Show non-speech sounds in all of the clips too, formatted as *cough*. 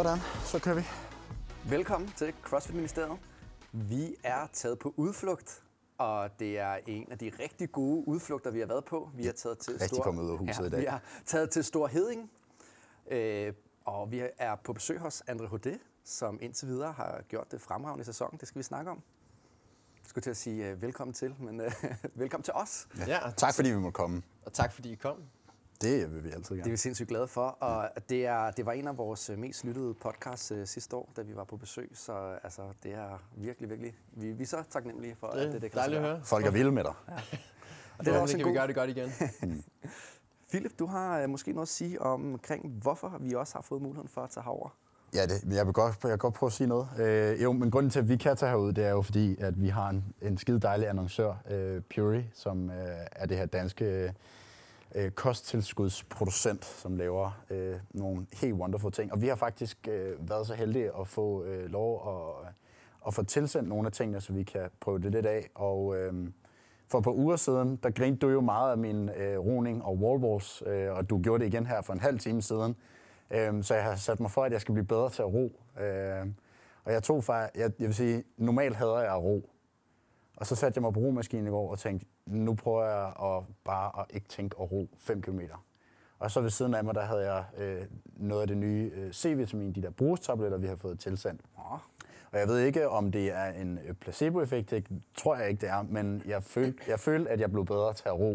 Sådan, så kører vi. Velkommen til CrossFit Ministeriet. Vi er taget på udflugt, og det er en af de rigtig gode udflugter, vi har været på. Vi har taget til Rigtig Stor... kommet ud af huset i dag. Vi har taget til Stor Heding, øh, og vi er på besøg hos Andre Hodé, som indtil videre har gjort det fremragende i sæsonen. Det skal vi snakke om. Jeg skulle til at sige uh, velkommen til, men uh, *laughs* velkommen til os. Ja, ja Tak fordi vi måtte komme. og tak fordi I kom. Det vil vi altid Det er gerne. vi sindssygt glade for, og det, er, det var en af vores øh, mest lyttede podcasts uh, sidste år, da vi var på besøg, så altså, det er virkelig, virkelig, vi, vi er så taknemmelige for, Det at er det, det kan dejligt at høre. Folk er vilde med dig. gøre. Og Det det er er også kan en vi god... gøre det godt igen. *laughs* Philip, du har uh, måske noget at sige om, omkring, hvorfor vi også har fået muligheden for at tage herover. Ja, det, jeg, vil godt, jeg vil godt prøve at sige noget. Øh, jo, men grunden til, at vi kan tage herud, det er jo fordi, at vi har en, en skide dejlig annoncør, øh, Puri, som øh, er det her danske øh, kosttilskudsproducent, som laver øh, nogle helt wonderful ting. Og vi har faktisk øh, været så heldige at få øh, lov at, at få tilsendt nogle af tingene, så vi kan prøve det lidt af. Og øh, for et par uger siden, der grinte du jo meget af min øh, roning og wallballs, øh, og du gjorde det igen her for en halv time siden. Øh, så jeg har sat mig for, at jeg skal blive bedre til at ro. Øh, og jeg tog faktisk, jeg, jeg vil sige, normalt hader jeg at ro. Og så satte jeg mig på romaskinen i går og tænkte, nu prøver jeg at bare at ikke tænke at ro 5 km. Og så ved siden af mig, der havde jeg øh, noget af det nye øh, C-vitamin, de der brugstabletter, vi har fået tilsendt. Og jeg ved ikke, om det er en øh, placeboeffekt, det tror jeg ikke, det er, men jeg følte, jeg følte at jeg blev bedre til at ro,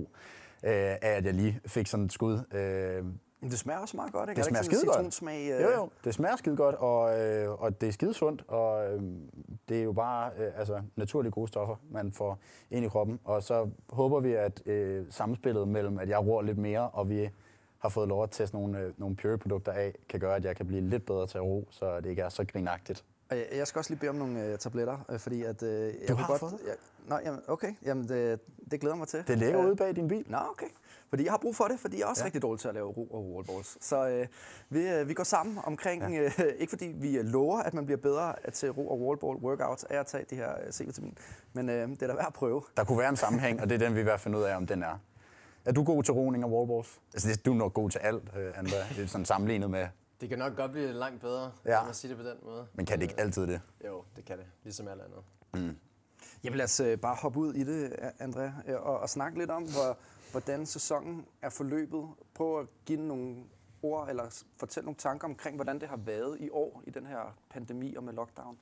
øh, af at jeg lige fik sådan et skud. Øh, men det smager også meget godt, ikke? det Er smager skide godt. citronsmag, øh, Jo, jo, det smager skide godt, og, øh, og det er skide sundt, og øh, det er jo bare øh, altså, naturlige gode stoffer, man får ind i kroppen. Og så håber vi, at øh, samspillet mellem, at jeg ror lidt mere, og vi har fået lov at teste nogle, øh, nogle Pure-produkter af, kan gøre, at jeg kan blive lidt bedre til at ro, så det ikke er så grinagtigt. Jeg skal også lige bede om nogle øh, tabletter, øh, fordi at... Øh, jeg Du har godt, fået? Jeg, nå, jamen, okay. Jamen, det, det glæder mig til. Det ligger Øh, ude bag din bil. Nå, okay. Fordi jeg har brug for det, fordi jeg er også ja. Rigtig dårlig til at lave ro og wallballs. Så øh, vi, øh, vi går sammen omkring, ja. øh, *laughs* ikke fordi vi øh, lover, at man bliver bedre til ro og wallball workouts af at tage de her øh, C-vitamin, men øh, det er da værd at prøve. Der kunne være en sammenhæng, og det er den, vi er ved at finde ud af, om den er. Er du god til roning og wallballs? Altså, det- du er nok god til alt, øh, Andrea. Det er sådan sammenlignet med, Det kan nok godt blive langt bedre, Ja. ja. at sige det på den måde. men kan det ikke altid det? Jo, det kan det. Ligesom alt andet. Jamen lad os øh, bare hoppe ud i det, Andrea, og, og snakke lidt om, hvor, hvordan sæsonen er forløbet. Prøv at give nogle ord, eller fortælle nogle tanker omkring, hvordan det har været i år i den her pandemi og med lockdown.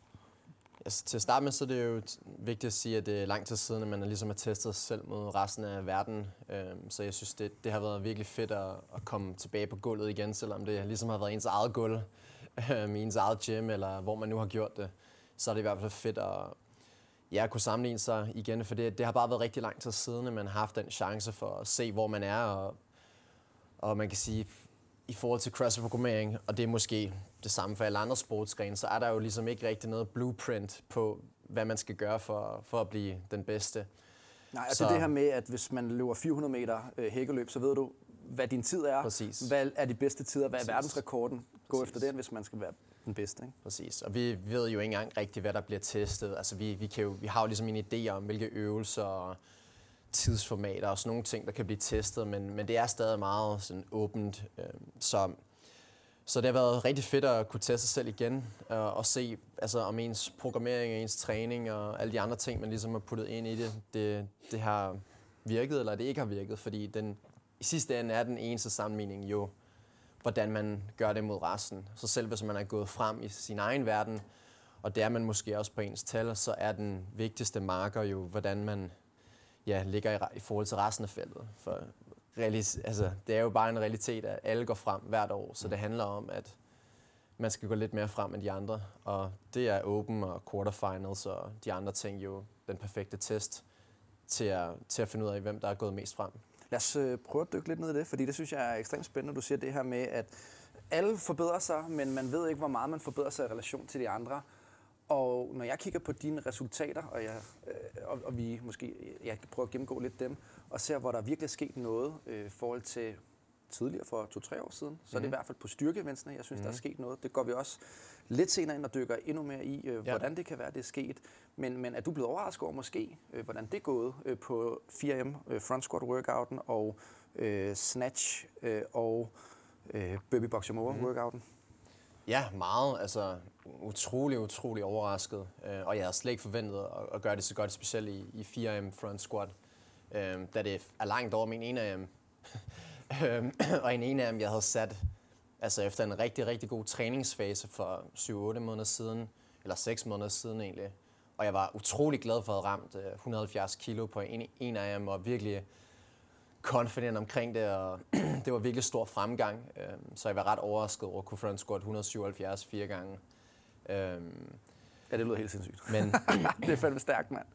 Altså, til at starte med, så er det jo vigtigt at sige, at det er lang tid siden, at man ligesom har testet sig selv mod resten af verden. Øhm, så jeg synes, det, det har været virkelig fedt at, at komme tilbage på gulvet igen, selvom det ligesom har været ens eget gulv, *laughs* øhm, i ens eget gym, eller hvor man nu har gjort det. Så er det i hvert fald fedt at ja, kunne sammenligne sig igen, for det, det har bare været rigtig lang tid siden, at man har haft den chance for at se, hvor man er, og, og man kan sige, i forhold til CrossFit-programmering, og det er måske det samme for alle andre sportsgrene, så er der jo ligesom ikke rigtig noget blueprint på, hvad man skal gøre for, for at blive den bedste. Nej, og det Så- er det her med, at hvis man løber 400 meter øh, hækkeløb, så ved du, hvad din tid er. Præcis. Hvad er de bedste tider? Hvad er Præcis. verdensrekorden? Gå Præcis. efter den, hvis man skal være den bedste. Ikke? Præcis. Og vi ved jo ikke engang rigtigt, hvad der bliver testet. Altså, vi, vi, kan jo, vi har jo ligesom en idé om, hvilke øvelser og tidsformater og sådan nogle ting, der kan blive testet, men, men det er stadig meget sådan åbent. Øh, så, så det har været rigtig fedt at kunne teste sig selv igen øh, og se, altså, om ens programmering og ens træning og alle de andre ting, man ligesom har puttet ind i det, det, det har virket eller det ikke har virket, fordi den, i sidste ende er den eneste sammenligning jo, hvordan man gør det mod resten. Så selv hvis man er gået frem i sin egen verden, og det er man måske også på ens tal, så er den vigtigste marker jo, hvordan man ja, ligger i, i forhold til resten af feltet. For realis- altså, det er jo bare en realitet, at alle går frem hvert år, så det handler om, at man skal gå lidt mere frem end de andre. Og det er Open og Quarterfinals og de andre ting jo den perfekte test til at, til at finde ud af, hvem der er gået mest frem. Lad os øh, prøve at dykke lidt ned i det, fordi det synes jeg er ekstremt spændende. Du siger det her med, at alle forbedrer sig, men man ved ikke, hvor meget man forbedrer sig i relation til de andre. Og når jeg kigger på dine resultater, og, jeg, øh, og, og vi måske, jeg prøver at gennemgå lidt dem, og ser, hvor der virkelig er sket noget øh, i forhold til tidligere for to-tre år siden, så mm. er det i hvert fald på styrkeeventsene, jeg synes, mm. der er sket noget. Det går vi også lidt senere ind og dykker endnu mere i, øh, ja. hvordan det kan være, det er sket. Men, men er du blevet overrasket over måske, øh, hvordan det er gået øh, på 4M, øh, front squat workouten og øh, snatch øh, og øh, burpee box mm. workouten? Ja, meget. Altså utrolig, utrolig overrasket. Øh, og jeg havde slet ikke forventet at, at gøre det så godt, specielt i, i 4M front squat. Øh, da det er langt over min ene af dem. Øhm, *clears throat* og en af dem, jeg havde sat altså efter en rigtig, rigtig god træningsfase for 7-8 måneder siden, eller 6 måneder siden egentlig. Og jeg var utrolig glad for at have ramt 170 øh, kilo på en, en af dem, og virkelig confident omkring det, og *clears throat* det var virkelig stor fremgang. Øhm, så jeg var ret overrasket over at kunne front squat 177 fire gange. Øhm, ja, det lyder helt sindssygt. Men, *laughs* det er fandme stærkt, mand.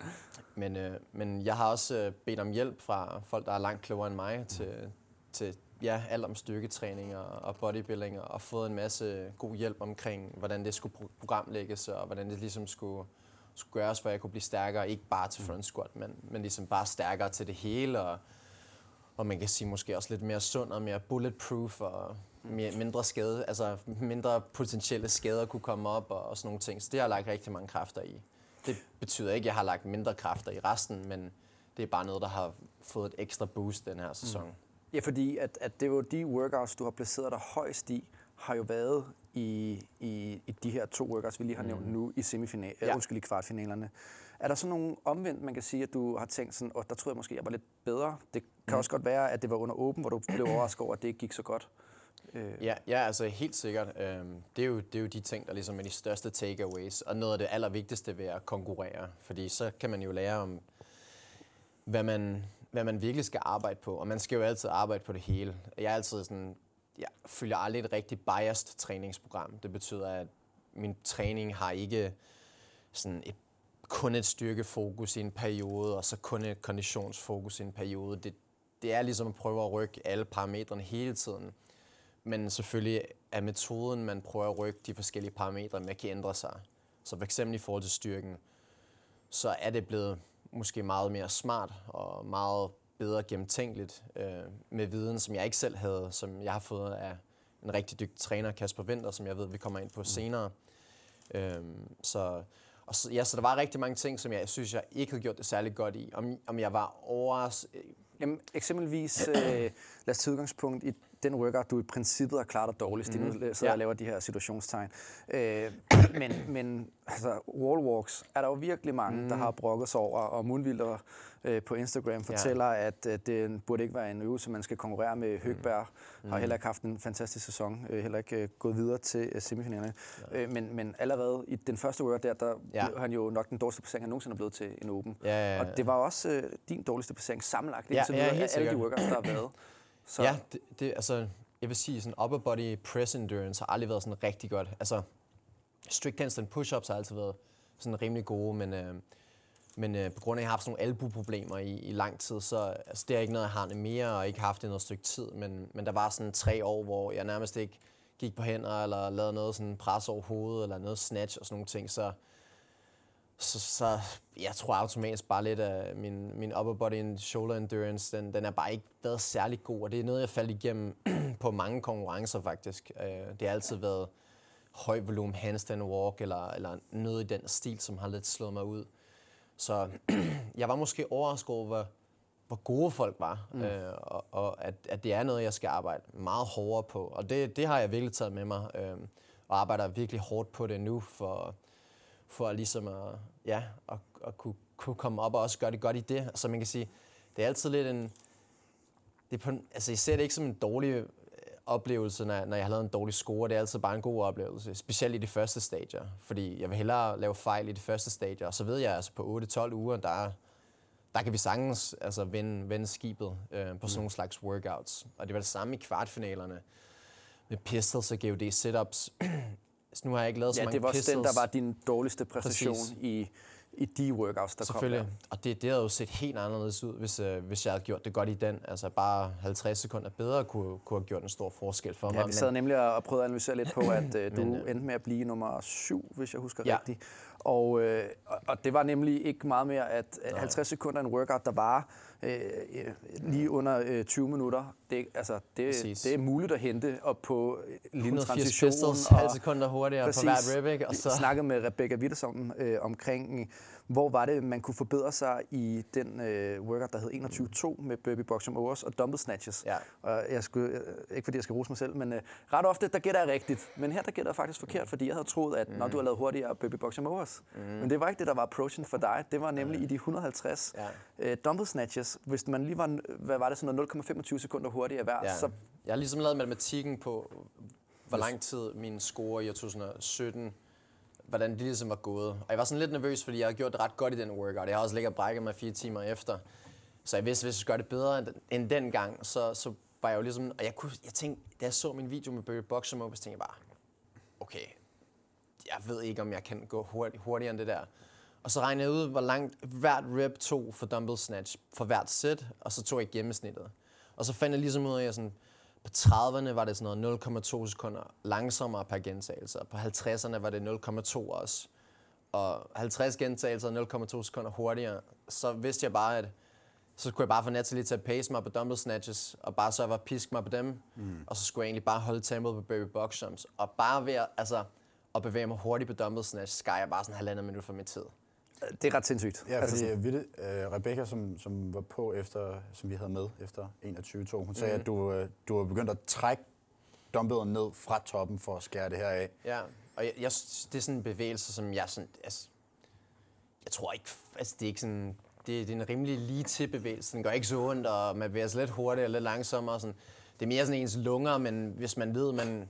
Men, øh, men jeg har også øh, bedt om hjælp fra folk, der er langt klogere end mig, til, til ja, alt om styrketræning og, bodybuilding, og fået en masse god hjælp omkring, hvordan det skulle programlægges, og hvordan det ligesom skulle, skulle gøres, for at jeg kunne blive stærkere, ikke bare til front squat, men, men ligesom bare stærkere til det hele, og, og man kan sige måske også lidt mere sund og mere bulletproof, og mere, mindre skade, altså mindre potentielle skader kunne komme op, og, og sådan nogle ting. Så det har jeg lagt rigtig mange kræfter i. Det betyder ikke, at jeg har lagt mindre kræfter i resten, men det er bare noget, der har fået et ekstra boost den her sæson. Mm. Ja, fordi at, at det er jo de workouts, du har placeret dig højst i, har jo været i, i, i de her to workouts, vi lige har nævnt mm. nu i semifinal, ja. undskyld, i kvartfinalerne. Er der så nogle omvendt, man kan sige, at du har tænkt sådan, og der troede jeg måske, jeg var lidt bedre. Det kan mm. også godt være, at det var under åben, hvor du blev *clears throat* overrasket over, at det ikke gik så godt. Øh. Ja, ja, altså helt sikkert. Øhm, det, er jo, det er jo de ting, der ligesom er de største takeaways, og noget af det allervigtigste ved at konkurrere. Fordi så kan man jo lære om, hvad man, hvad man virkelig skal arbejde på, og man skal jo altid arbejde på det hele. Jeg er altid sådan, jeg følger aldrig et rigtig biased træningsprogram. Det betyder, at min træning har ikke sådan et, kun et styrkefokus i en periode, og så kun et konditionsfokus i en periode. Det, det er ligesom at prøve at rykke alle parametrene hele tiden. Men selvfølgelig er metoden, man prøver at rykke de forskellige parametre med, kan ændre sig. Så for eksempel i forhold til styrken, så er det blevet måske meget mere smart og meget bedre gennemtænkeligt øh, med viden, som jeg ikke selv havde, som jeg har fået af en rigtig dygtig træner, Kasper Winter, som jeg ved, vi kommer ind på mm. senere. Øhm, så, og så, ja, så der var rigtig mange ting, som jeg synes, jeg ikke havde gjort det særlig godt i. Om, om jeg var overrasket... Jamen, eksempelvis, øh, lad os tage udgangspunkt i den workout, du i princippet har klaret dig dårligst. Mm. Nu sidder ja. og laver de her situationstegn. Øh, men men altså, wall walks er der jo virkelig mange, mm. der har brokket sig over, og Mundvilder øh, på Instagram fortæller, ja. at øh, det burde ikke være en øvelse, man skal konkurrere med Høgberg. Mm. Har heller ikke haft en fantastisk sæson, øh, heller ikke øh, gået videre til øh, semifinalerne. Ja. Øh, men, men allerede i den første workout der, der ja. blev han jo nok den dårligste placering, han nogensinde er blevet til en Open. Ja, ja, ja. Og det var også øh, din dårligste placering sammenlagt, ja, ja, videre, alle de workouts, der har været. Så. Ja, det, det, altså, jeg vil sige, sådan upper body press endurance har aldrig været sådan rigtig godt. Altså, strict handstand push-ups har altid været sådan rimelig gode, men, øh, men øh, på grund af, at jeg har haft sådan nogle albueproblemer i, i lang tid, så altså, det er ikke noget, jeg har det mere, og ikke haft det noget stykke tid. Men, men der var sådan tre år, hvor jeg nærmest ikke gik på hænder, eller lavede noget sådan pres over hovedet, eller noget snatch og sådan nogle ting. Så, så, så jeg tror automatisk bare lidt, at min, min upper body and shoulder endurance, den, den er bare ikke været særlig god, og det er noget, jeg faldt igennem *clears throat* på mange konkurrencer faktisk. Øh, det har altid været høj volumen handstand walk, eller, eller noget i den stil, som har lidt slået mig ud. Så *clears throat* jeg var måske overrasket over, hvor, hvor gode folk var, mm. øh, og, og at, at det er noget, jeg skal arbejde meget hårdere på. Og det, det har jeg virkelig taget med mig, øh, og arbejder virkelig hårdt på det nu, for, for ligesom at, ja, at, at kunne, kunne komme op og også gøre det godt i det. Så man kan sige, det er altid lidt en... Det er på, altså, jeg ser det ikke som en dårlig øh, oplevelse, når, når jeg har lavet en dårlig score. Det er altid bare en god oplevelse, specielt i de første stadier. Fordi jeg vil hellere lave fejl i de første stadier, og så ved jeg, altså på 8-12 uger, der, der kan vi sagtens altså, vende, vende skibet øh, på sådan nogle slags workouts. Og det var det samme i kvartfinalerne med pistols og GOD sit-ups. nu har jeg ikke lavet så ja, mange det var pistols. den, der var din dårligste præstation Præcis. i i de workouts, der Selvfølgelig. kom der. Og det, det havde jo set helt anderledes ud, hvis, øh, hvis jeg havde gjort det godt i den. Altså bare 50 sekunder bedre kunne, kunne have gjort en stor forskel for mig. Ja, vi sad nemlig og prøvede at analysere lidt på, at øh, du *clears throat* men, øh, endte med at blive nummer syv, hvis jeg husker ja. rigtigt. Og, øh, og det var nemlig ikke meget mere, at 50 sekunder en workout, der var øh, lige under øh, 20 minutter. Det, altså, det, det er muligt at hente op på lille transition. pistols, halv sekunder hurtigere præcis, på hvert rib, ikke? Og så... snakkede med Rebecca Wittersom øh, omkring hvor var det, man kunne forbedre sig i den øh, workout, der hed 21.2 med Burpee Box Overs og Dumbbell Snatches. Ja. Og jeg skulle, øh, ikke fordi jeg skal rose mig selv, men øh, ret ofte, der gætter jeg rigtigt. Men her, der gætter jeg faktisk forkert, fordi jeg havde troet, at mm. når du har lavet hurtigere Burpee Box Overs. Mm. Men det var ikke det, der var approachen for dig. Det var nemlig mm. i de 150 ja. øh, Dumbbell Snatches. Hvis man lige var, hvad var det, sådan 0,25 sekunder hurtigere hver, ja. så... Jeg har ligesom lavet matematikken på, hvor lang tid min score i 2017 hvordan det ligesom var gået. Og jeg var sådan lidt nervøs, fordi jeg havde gjort det ret godt i den workout. Jeg har også ligget og brækket mig fire timer efter. Så jeg vidste, hvis jeg skulle gøre det bedre end den gang, så, så var jeg jo ligesom... Og jeg, kunne, jeg tænkte, da jeg så min video med Barry Boxer Mode, så tænkte jeg bare, okay, jeg ved ikke, om jeg kan gå hurtig, hurtigere end det der. Og så regnede jeg ud, hvor langt hvert rep tog for dumbbell snatch for hvert sæt, og så tog jeg gennemsnittet. Og så fandt jeg ligesom ud af, at jeg sådan, på 30'erne var det sådan noget 0,2 sekunder langsommere per gentagelse, på 50'erne var det 0,2 også. Og 50 gentagelser 0,2 sekunder hurtigere, så vidste jeg bare, at så skulle jeg bare få Natalie til at pace mig på dumbbell snatches, og bare så jeg var pisk mig på dem, mm. og så skulle jeg egentlig bare holde tempoet på baby box jumps, og bare ved at, altså, at bevæge mig hurtigt på dumbbell snatch, skal jeg bare sådan halvandet minut for min tid. Det er ret sindssygt. Ja, fordi altså, vi, uh, Rebecca, som, som var på efter, som vi havde med efter 21-2, hun sagde, mm. at du, uh, du var begyndt at trække dumbbellen ned fra toppen for at skære det her af. Ja, og jeg, jeg, det er sådan en bevægelse, som jeg sådan, altså, jeg tror ikke, altså det er ikke sådan, det, det er en rimelig lige til bevægelse. Den går ikke så ondt, og man bevæger sig lidt hurtigere og lidt langsommere. Sådan. Det er mere sådan ens lunger, men hvis man ved, man,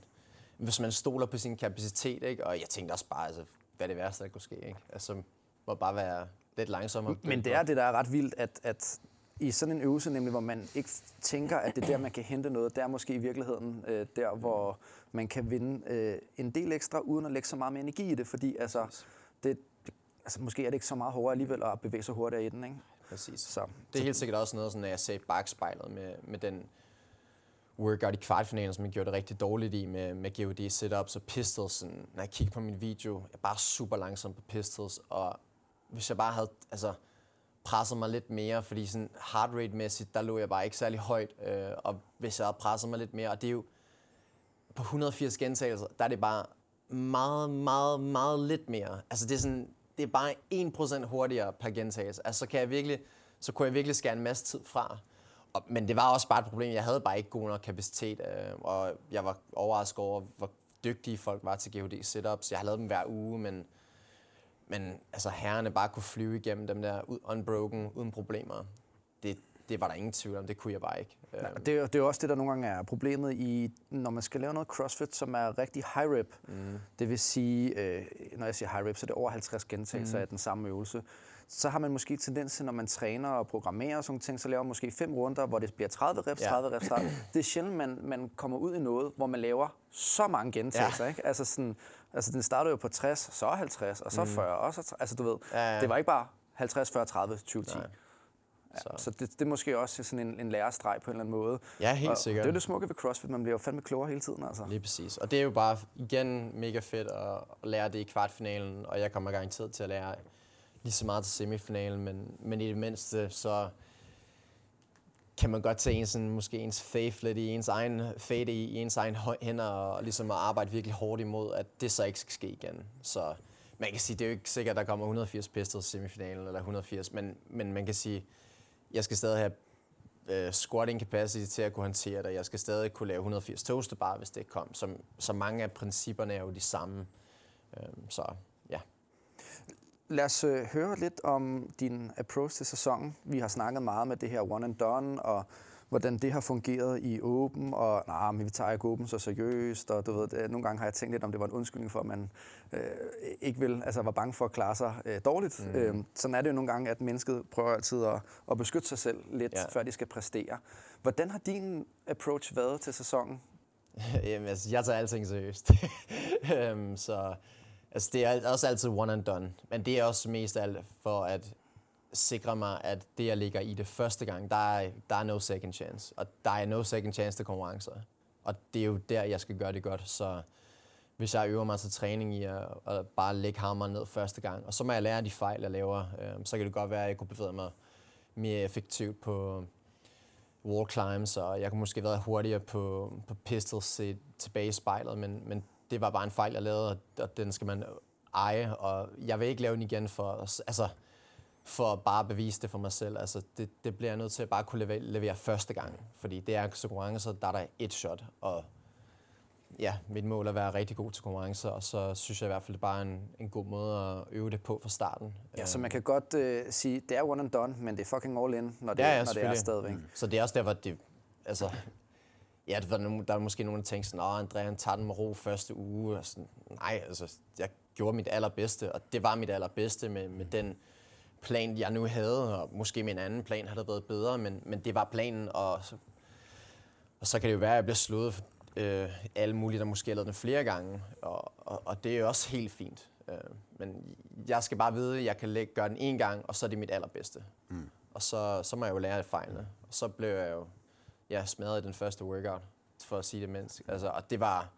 hvis man stoler på sin kapacitet, ikke? og jeg tænkte også bare, altså, hvad det værste, der kunne ske? Ikke? Altså, må bare være lidt langsommere. Men det er det, der er ret vildt, at, at i sådan en øvelse, nemlig hvor man ikke tænker, at det er der, man kan hente noget, det er måske i virkeligheden øh, der, hvor man kan vinde øh, en del ekstra, uden at lægge så meget mere energi i det, fordi altså, det, det, altså, måske er det ikke så meget hårdere alligevel at bevæge sig hurtigere i den, ikke? Præcis. Så, det er helt sikkert også noget, sådan, at jeg sagde bagspejlet med, med den workout i kvartfinalen, som jeg gjorde det rigtig dårligt i med, med GOD setups og pistols. Sådan, når jeg kigger på min video, jeg er bare super langsom på pistols, og hvis jeg bare havde altså, presset mig lidt mere, fordi sådan heart rate-mæssigt, der lå jeg bare ikke særlig højt, øh, og hvis jeg havde presset mig lidt mere, og det er jo på 180 gentagelser, der er det bare meget, meget, meget lidt mere. Altså det er sådan, det er bare 1% hurtigere per gentagelse. Altså så kan jeg virkelig, så kunne jeg virkelig skære en masse tid fra. Og, men det var også bare et problem. Jeg havde bare ikke god nok kapacitet, øh, og jeg var overrasket over, hvor dygtige folk var til GHD setups. Jeg har lavet dem hver uge, men men altså herrerne bare kunne flyve igennem dem der unbroken, uden problemer, det, det var der ingen tvivl om, det kunne jeg bare ikke. Ja, det, er, det er også det, der nogle gange er problemet, i, når man skal lave noget CrossFit, som er rigtig high rep. Mm. Det vil sige, øh, når jeg siger high rep, så er det over 50 gentagelser mm. af den samme øvelse. Så har man måske tendens til, når man træner og programmerer og sådan ting, så laver man måske fem runder, hvor det bliver 30 reps, 30 ja. reps, 30. Det er sjældent, man, man kommer ud i noget, hvor man laver så mange gentagelser. Ja. Ikke? Altså sådan, Altså, den startede jo på 60, så 50, og så 40, mm. og så... Altså, du ved, ja, ja. det var ikke bare 50, 40, 30, 20, 10. Ja, så så det, det er måske også sådan en, en lærestreg på en eller anden måde. Ja, helt og, sikkert. det er det smukke ved CrossFit, man bliver jo fandme klogere hele tiden. Altså. Lige præcis. Og det er jo bare igen mega fedt at, at lære det i kvartfinalen, og jeg kommer garanteret til at lære lige så meget til semifinalen, men, men i det mindste så kan man godt tage en, sådan, måske ens faith lidt i ens egen fate i, i ens egen hænder, og ligesom at arbejde virkelig hårdt imod, at det så ikke skal ske igen. Så man kan sige, det er jo ikke sikkert, at der kommer 180 pistols i semifinalen, eller 180, men, men man kan sige, jeg skal stadig have øh, squatting capacity til at kunne håndtere det, jeg skal stadig kunne lave 180 toast bare, hvis det kom. Så, så mange af principperne er jo de samme. Øh, så Lad os øh, høre lidt om din approach til sæsonen. Vi har snakket meget med det her one and done, og hvordan det har fungeret i Open, og nej, men vi tager ikke Open så seriøst, og du ved, nogle gange har jeg tænkt lidt, om det var en undskyldning for, at man øh, ikke vil, altså var bange for at klare sig øh, dårligt. Mm. Øh, sådan er det jo nogle gange, at mennesket prøver altid at, at beskytte sig selv lidt, ja. før de skal præstere. Hvordan har din approach været til sæsonen? *laughs* Jamen, altså, jeg tager alting seriøst. um, *laughs* så Altså, det er også altid one and done, men det er også mest alt for at sikre mig, at det, jeg ligger i det første gang, der er, der er no second chance. Og der er no second chance til konkurrencer. Og det er jo der, jeg skal gøre det godt. Så hvis jeg øver mig til træning i at, at bare lægge hammeren ned første gang. Og så må jeg lære de fejl, jeg laver. Øh, så kan det godt være, at jeg kunne bevæge mig mere effektivt på wall climbs, og jeg kunne måske være hurtigere på, på pistols set tilbage i spejlet, men, men det var bare en fejl, jeg lavede, og den skal man eje, og jeg vil ikke lave den igen for, altså, for at bare bevise det for mig selv. Altså, det, det bliver jeg nødt til at bare kunne levere, levere første gang, fordi det er konkurrencer, der er der et shot, og ja, mit mål er at være rigtig god til konkurrencer, og så synes jeg i hvert fald, det er bare en, en god måde at øve det på fra starten. Ja, så man kan godt øh, sige, det er one and done, men det er fucking all in, når det, Ja, ja, når det er stadigvæk. Mm. Så det er også derfor, at det, altså, ja, det var, der er måske nogen, der tænker sådan, åh, Andrea, han tager den med ro første uge. Og sådan, nej, altså, jeg gjorde mit allerbedste, og det var mit allerbedste med, med den plan, jeg nu havde, og måske en anden plan havde været bedre, men, men det var planen, og så, og så kan det jo være, at jeg bliver slået øh, alle mulige, der måske har lavet den flere gange, og, og, og det er jo også helt fint. Øh, men jeg skal bare vide, at jeg kan lægge, gøre den en gang, og så er det mit allerbedste. Mm. Og så, så må jeg jo lære af fejlene. Og så blev jeg jo ja, smadret i den første workout, for at sige det mindst. Altså, og det var,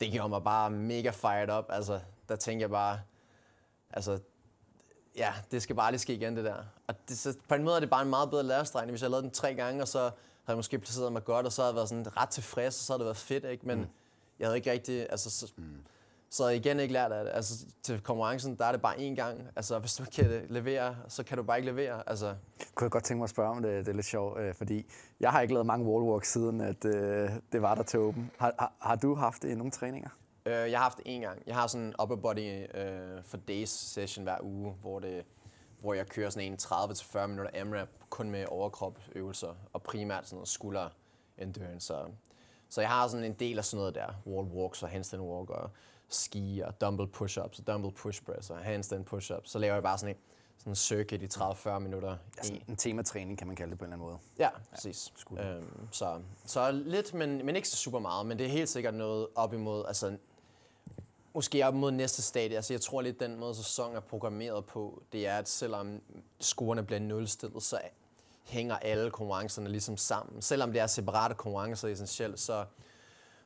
det gjorde mig bare mega fired up. Altså, der tænkte jeg bare, altså, ja, det skal bare lige ske igen, det der. Og det, så på en måde er det bare en meget bedre lærerstregning, hvis jeg lavede den tre gange, og så havde jeg måske placeret mig godt, og så havde jeg været sådan ret tilfreds, og så havde det været fedt, ikke? Men mm. jeg havde ikke rigtig, altså, så, mm. Så jeg igen ikke lært af det. Altså, til konkurrencen, der er det bare én gang. Altså, hvis du kan levere, så kan du bare ikke levere. Altså, Kunne jeg godt tænke mig at spørge om det, det er lidt sjovt, øh, fordi jeg har ikke lavet mange wallwalks siden, at øh, det var der til åben. Har, har, har du haft det i nogle træninger? Øh, jeg har haft det en gang. Jeg har sådan en upper body øh, for days session hver uge, hvor, det, hvor jeg kører sådan en 30-40 minutter AMRAP kun med overkropsøvelser og primært sådan noget skulder endurance. Så, så jeg har sådan en del af sådan noget der, wall walks og handstand walk og ski og dumbbell push-ups og dumbbell push press og handstand push-ups. Så laver jeg bare sådan en, sådan en circuit i 30-40 minutter. Altså, i- en tematræning, kan man kalde det på en eller anden måde. Ja, præcis. Ja, øhm, så, så lidt, men, men ikke så super meget. Men det er helt sikkert noget op imod, altså måske op imod næste stadie. Altså jeg tror lidt, den måde sæsonen er programmeret på, det er, at selvom scorerne bliver nulstillet, så hænger alle konkurrencerne ligesom sammen. Selvom det er separate konkurrencer essentielt, så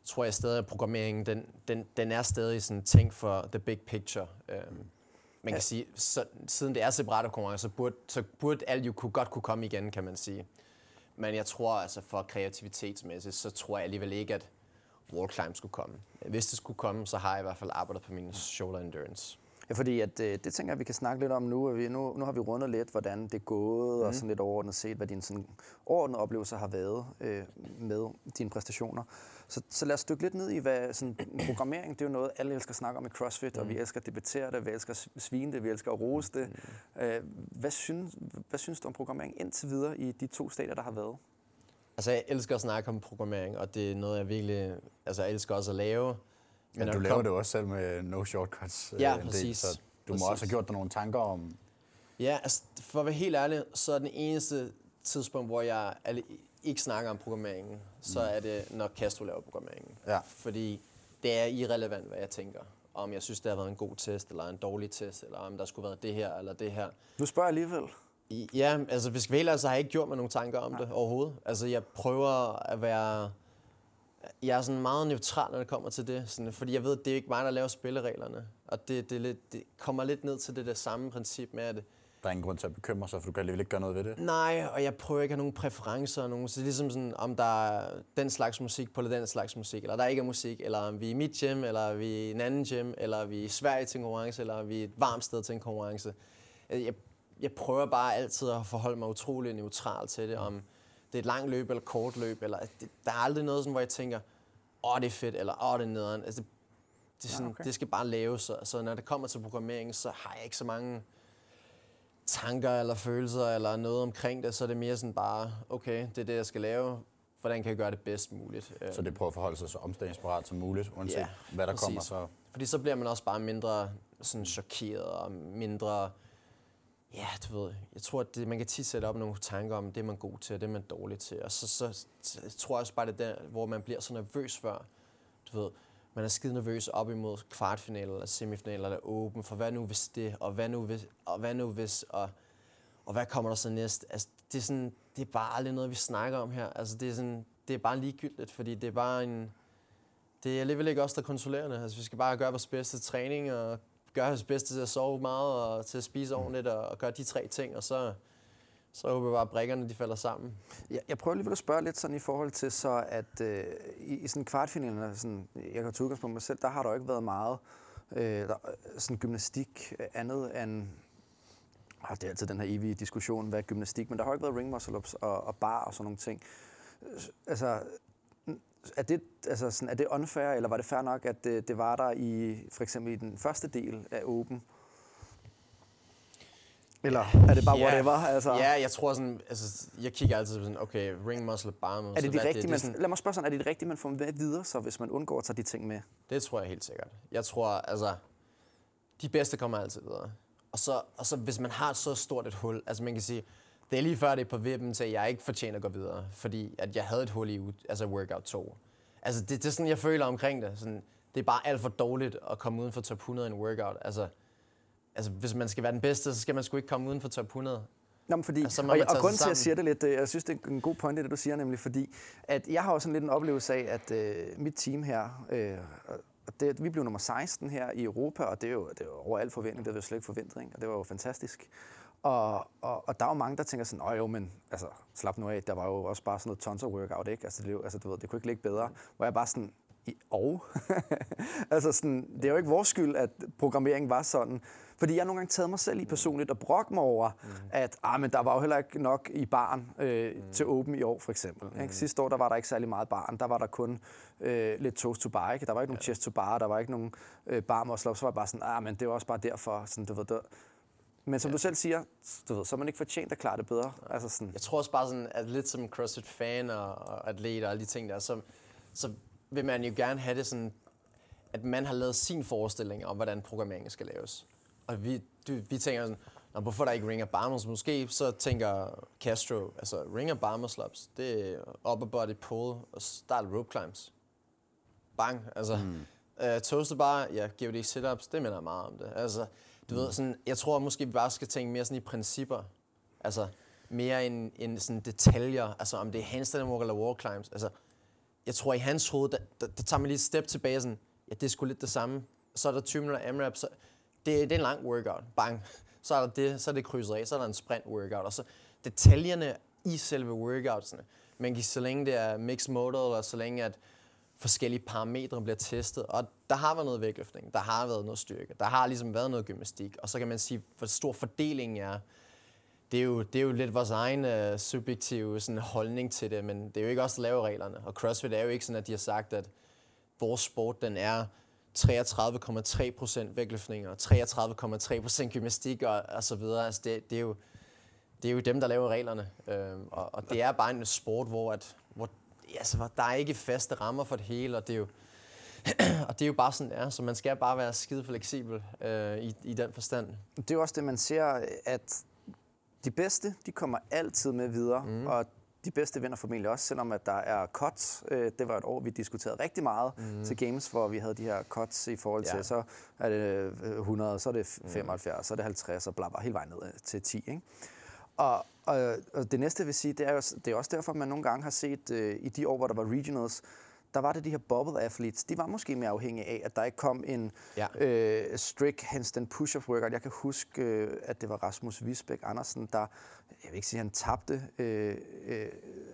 tror jeg stadig, at programmeringen, den, den, den er stadig sådan tænkt for the big picture. Øhm, man kan sige, så, siden det er separate konkurrencer, så burde, så burde alt jo kunne, godt kunne komme igen, kan man sige. Men jeg tror altså for kreativitetsmæssigt, så tror jeg alligevel ikke, at wall climb skulle komme. Hvis det skulle komme, så har jeg i hvert fald arbejdet på min shoulder endurance. Ja, fordi at, øh, det tænker jeg, vi kan snakke lidt om nu. at Vi, nu. Nu har vi rundet lidt, hvordan det er gået, mm. og sådan lidt overordnet set, hvad dine sådan, overordnede oplevelser har været øh, med dine præstationer. Så, så lad os dykke lidt ned i, hvad sådan, programmering, det er jo noget, alle elsker at snakke om i CrossFit, mm. og vi elsker at debattere det, vi elsker at svine det, vi elsker at rose det. Mm. Øh, hvad, synes, hvad synes du om programmering indtil videre i de to stadier, der har været? Altså, jeg elsker at snakke om programmering, og det er noget, jeg virkelig... Altså, jeg elsker også at lave. Men når du laver kom- det også selv med no shortcuts. øh, Ja, en del, præcis. Så du må Præcis. også have gjort dig nogle tanker om... Ja, altså, for at være helt ærlig, så er den eneste tidspunkt, hvor jeg alle- ikke snakker om programmeringen, så er det, når Castro laver programmeringen. Ja. Fordi det er irrelevant, hvad jeg tænker. Om jeg synes, det har været en god test, eller en dårlig test, eller om der skulle være det her, eller det her. Du spørger alligevel. I- Ja, altså hvis vi så har jeg ikke gjort mig nogle tanker om det overhovedet. Altså jeg prøver at være... Jeg er sådan meget neutral, når det kommer til det. Sådan, fordi jeg ved, at det er ikke mig, der laver spillereglerne. Og det, det, det kommer lidt ned til det der samme princip med, at Der er ingen grund til at bekymre sig, for du kan alligevel ikke gøre noget ved det. Nej, og jeg prøver ikke at have nogen præferencer. og Nogen, så det er ligesom sådan, om der er den slags musik på, eller den slags musik, eller der ikke er musik, eller om vi er i mit gym, eller vi er i en anden gym, eller vi er i Sverige til en konkurrence, eller vi er et varmt sted til en konkurrence. Jeg, jeg prøver bare altid at forholde mig utrolig neutral til det, om det er et langt løb eller kort løb, eller det, der er aldrig noget, sådan, hvor jeg tænker, åh, det er fedt, eller åh, det er nederen. Altså, det, det, er sådan, Ja, okay. det skal bare laves, så, så når det kommer til programmering, så har jeg ikke så mange tanker eller følelser eller noget omkring det, så er det mere sådan bare, okay, det er det, jeg skal lave. Hvordan kan jeg gøre det bedst muligt? Så det prøver at forholde sig så omstillingsparat som muligt, uanset Ja, hvad der præcis. kommer. Så Fordi så bliver man også bare mindre sådan chokeret og mindre... Ja, du ved, jeg tror, at det, man kan tit sætte op nogle tanker om, det er man god til, og det er man dårlig til. Og så, så, så tror jeg også bare, det er der, hvor man bliver så nervøs før. Du ved, man er skide nervøs op imod kvartfinal eller semifinal eller åben, for hvad nu hvis det, og hvad nu hvis, og hvad nu hvis, og, og hvad kommer der så næst? Altså, det er, sådan, det er bare aldrig noget, vi snakker om her. Altså, det er, sådan, det er bare ligegyldigt, fordi det er bare en, det er alligevel ikke os, der er. Altså, vi skal bare gøre vores bedste træning, og gøre vores bedste til at sove meget, og til at spise ordentligt, og, og gøre de tre ting, og så, så håber jeg bare, at brækkerne de falder sammen. Jeg, jeg prøver lige at spørge lidt sådan i forhold til så, at øh, i, i sådan kvartfinalen, sådan, jeg kan tage udgangspunkt på mig selv, der har der jo ikke været meget øh, der, sådan gymnastik andet end og det er altid den her evige diskussion, hvad er gymnastik, men der har jo ikke været ring muscle ups og, og bar og sådan nogle ting. Altså, er det, altså sådan, er det unfair, eller var det fair nok, at det, det var der i for eksempel i den første del af Open? Eller er det bare Ja, whatever? Altså, Ja, jeg tror sådan, altså, jeg kigger altid sådan, okay, ring muscle, bar muscle. er det de rigtige, det, man, er sådan, lad mig spørge sådan, er det de rigtige, man får med videre, så hvis man undgår at tage de ting med? det tror jeg helt sikkert. Jeg tror, altså, de bedste kommer altid videre. Og så, og så hvis man har så stort et hul, altså man kan sige, det er lige før det er på vippen til, at jeg ikke fortjener at gå videre, fordi at jeg havde et hul i altså workout 2. Altså det, det er sådan, jeg føler omkring det. Sådan, det er bare alt for dårligt at komme uden for top 100 i en workout. Altså, altså hvis man skal være den bedste, så skal man sgu ikke komme uden for top 100. Nå, men fordi, Altså, og, og grunden til, at jeg siger det lidt, øh, jeg synes, det er en god point, det du siger, nemlig fordi, at jeg har jo sådan lidt en oplevelse af, at øh, mit team her, øh, det, vi blev nummer 16 her i Europa, og det er jo, det er jo over al forventning, det havde vi slet ikke forventet, ikke? og det var jo fantastisk. Og, og, og der er jo mange, der tænker sådan, åh jo, men altså, slap nu af, der var jo også bare sådan noget tons of workout, ikke? Altså, det, jo- altså, du ved, det kunne ikke ligge bedre. Hvor jeg bare sådan, i, og? *laughs* altså sådan, det er jo ikke vores skyld, at programmeringen var sådan. Fordi jeg har nogle gange taget mig selv i personligt og brokke mig over, mm. at ah, men der var jo heller ikke nok i barn øh, mm. til åben i år, for eksempel. Mm. Ikke? Sidste år der var der ikke særlig meget barn. Der var der kun øh, lidt toast to bar. Ikke? Der var ikke nogen chest to bar, der var ikke nogen øh, bar muscle. Så var jeg bare sådan, ah, men det jo også bare derfor. Sådan, du ved, der. Men som ja. du selv siger, du ved, så er man ikke fortjent at klare det bedre. Altså sådan, Jeg tror også bare sådan, at lidt som CrossFit-fan og, og atlet og alle de ting der, så, så vil man jo gerne have det sådan, at man har lavet sin forestilling om, hvordan programmeringen skal laves. Og vi, du, vi tænker sådan, Nå, hvorfor er der ikke ringer barmers? Måske så tænker Castro, altså ringer barmer slaps, det er upper body pull og start rope climbs. Bang, altså. Mm. Uh, toasted bar, ja, GOD sit-ups, det minder meget om det. Altså, du mm. ved, sådan, jeg tror måske, vi bare skal tænke mere sådan i principper. Altså, mere end, end sådan detaljer. Altså, om det er handstand walk eller wall climbs. Altså, jeg tror, i hans hoved, der, der, der tager man lige et step tilbage, sådan, ja, det er sgu lidt det samme. Så er der 20 minutter AMRAP, så det, det er en lang workout. Bang. Så er der det, så er det krydset af, så er der en sprint workout. Og så detaljerne i selve workoutsene. Man kan så længe det er mixed modal, og så længe at forskellige parametre bliver testet. Og der har været noget vægtløftning, der har været noget styrke, der har ligesom været noget gymnastik. Og så kan man sige, hvor stor fordelingen er. Det er jo, det er jo lidt vores egen øh, subjektive sådan, holdning til det, men det er jo ikke os, der laver reglerne. Og CrossFit er jo ikke sådan, at de har sagt, at vores sport den er 33,3 procent vægtløftning og 33,3 procent gymnastik og, og så videre. Altså det, det, er jo, det er jo dem, der laver reglerne. Øhm, og, og det er bare en sport, hvor, at, hvor altså, hvor der er ikke faste rammer for det hele, og det er jo, *clears throat* og det er jo bare sådan, det er. Så man skal bare være skide fleksibel øh, i, i den forstand. det er jo også det, man ser, at de bedste, de kommer altid med videre, mm. og de bedste vinder formentlig også, selvom at der er cuts. Øh, Det var et år, vi diskuterede rigtig meget mm. til Games, hvor vi havde de her cuts i forhold til, Ja. så er det øh, 100, så er det 75, så er det 50, og bla bla, hele vejen ned øh, til 10. Ikke? Og, og, og det næste, jeg vil sige, det er, jo, det er også derfor, man nogle gange har set øh, i de år, hvor der var regionals, der var det de her bubble athletes. De var måske mere afhængige af, at der ikke kom en Ja. øh, strict handstand push-up workout. Jeg kan huske, øh, at det var Rasmus Visbæk Andersen, der, jeg vil ikke sige, han tabte øh, øh,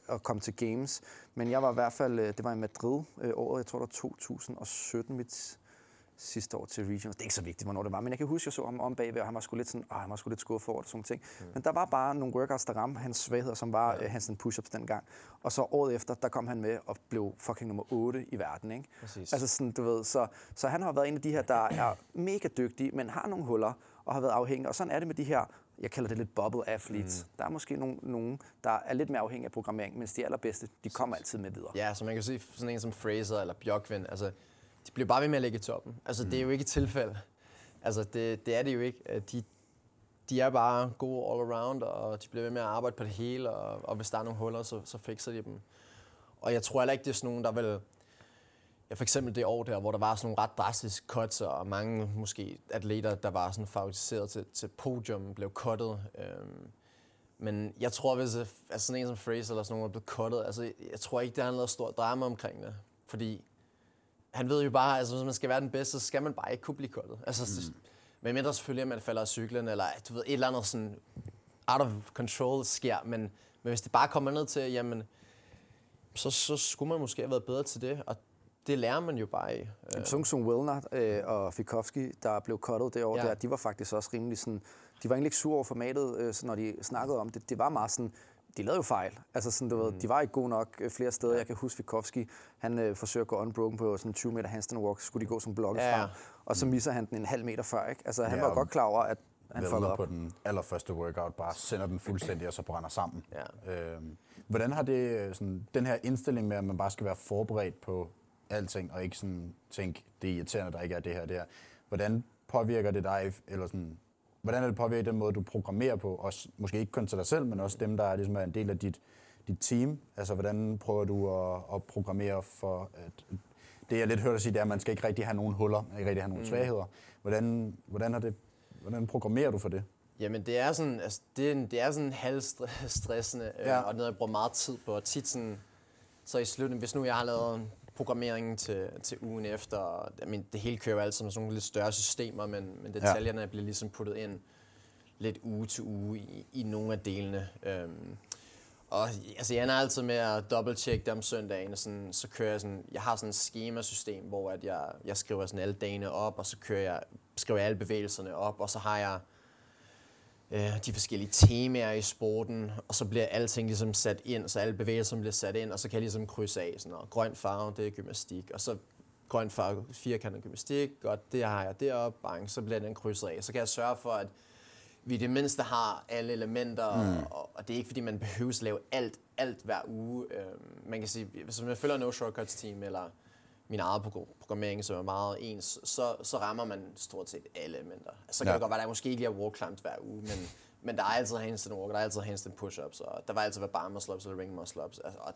og kom til Games, men jeg var i hvert fald, øh, det var i Madrid øh, året, jeg tror det var 2017, mit sidste år til Regionals. Det er ikke så vigtigt, hvornår det var, men jeg kan huske, at jeg så ham om bagved, og han var sgu lidt sådan, åh, han var sgu lidt skuffet over det, sådan ting. Mm. Men der var bare nogle workouts, der ramte hans svagheder, som var ja. hans push-ups dengang. Og så året efter, der kom han med og blev fucking nummer 8 i verden, ikke? Præcis. Altså sådan, du ved, så, så han har været en af de her, der er mega dygtig, men har nogle huller og har været afhængig. Og sådan er det med de her, jeg kalder det lidt bubble athletes. Mm. Der er måske nogen, nogen, der er lidt mere afhængige af programmering, mens de allerbedste, de kommer altid med videre. Ja, så man kan sige sådan en som Fraser eller Bjørkvind, altså, de bliver bare ved med at ligge i toppen. Altså, mm. det er jo ikke et tilfælde. Altså, det, det er det jo ikke. Øh, De, de er bare gode all around, og de bliver ved med at arbejde på det hele, og, og hvis der er nogle huller, så, så fikser de dem. Og jeg tror heller ikke, det er sådan nogen, der vil... Ja, for eksempel det år der, hvor der var sådan nogle ret drastiske cuts, og mange måske atleter, der var sådan favoriseret til, til podium, blev cuttet. Øhm, men jeg tror, hvis øh, altså sådan en som Fraser eller sådan nogen er blevet cuttet, altså jeg tror ikke, der er noget stort drama omkring det. Fordi han ved jo bare, altså hvis man skal være den bedste, så skal man bare ikke kunne blive kottet. Altså, mm. Men mindre selvfølgelig, at man falder af cyklen, eller du ved, et eller andet sådan out of control sker, men, men hvis det bare kommer ned til, jamen, så, så skulle man måske have været bedre til det, og det lærer man jo bare i. Sådan som Wilner øh, og Fikowski, der blev cuttet det år ja. der, de var faktisk også rimelig sådan, de var egentlig ikke sure over formatet, øh, så når de snakkede om det. Det var meget sådan, de lavede jo fejl. Altså sådan, du mm. ved, de var ikke gode nok øh, flere steder. Jeg kan huske Fikowski, han øh, forsøger at gå unbroken på sådan 20 meter handstand walk, skulle de gå som blokke ja, ja. og så misser han den en halv meter før. Ikke? Altså, han ja, var godt klar over, at han fuckede op. på den allerførste workout, bare sender den fuldstændig, og så brænder sammen. Ja. Øhm, hvordan har det, øh, sådan, den her indstilling med, at man bare skal være forberedt på alting, og ikke sådan tænke, det er irriterende, der ikke er det her der. Hvordan påvirker det dig, eller sådan, hvordan er det påvirket den måde, du programmerer på? Også, måske ikke kun til dig selv, men også dem, der er, ligesom er en del af dit, dit team. Altså, hvordan prøver du at, at programmere for, at det jeg lidt hørte dig sige, det er, at man skal ikke rigtig have nogen huller, ikke rigtig have nogen mm. svagheder. Hvordan, hvordan, er det, hvordan programmerer du for det? Jamen, det er sådan, altså, det er, det er sådan halvstressende, øh, ja. øh, og noget, jeg bruger meget tid på. Og tit sådan, så i slutningen, hvis nu jeg har lavet programmeringen til, til ugen efter. I mean, det hele kører jo altid med sådan nogle lidt større systemer, men, men detaljerne ja. bliver ligesom puttet ind lidt uge til uge i, i nogle af delene. Øhm, og altså, jeg er altid med at dobbelt-check det om søndagen, og sådan, så kører jeg sådan, jeg har sådan et schemasystem, hvor at jeg, jeg skriver sådan alle dagene op, og så kører jeg, skriver jeg alle bevægelserne op, og så har jeg øh, de forskellige temaer i sporten, og så bliver alting ligesom sat ind, så alle bevægelser bliver sat ind, og så kan jeg ligesom krydse af sådan noget. Grøn farve, det er gymnastik, og så grøn farve, firkantet gymnastik, godt, det har jeg deroppe, bang, så bliver den krydset af. Så kan jeg sørge for, at vi det mindste har alle elementer, mm. og, og det er ikke fordi, man behøver at lave alt, alt hver uge. Øh, man kan sige, hvis man følger No Shortcuts team, eller min eget programmering, som er meget ens, så, så rammer man stort set alle elementer. Altså, så kan ja. det godt være, at der måske ikke lige er wall climbs hver uge, men, men der er altid handstand walk, der er altid handstand push-ups, og der vil altid være bar muscle ups eller ring muscle ups. Altså, og,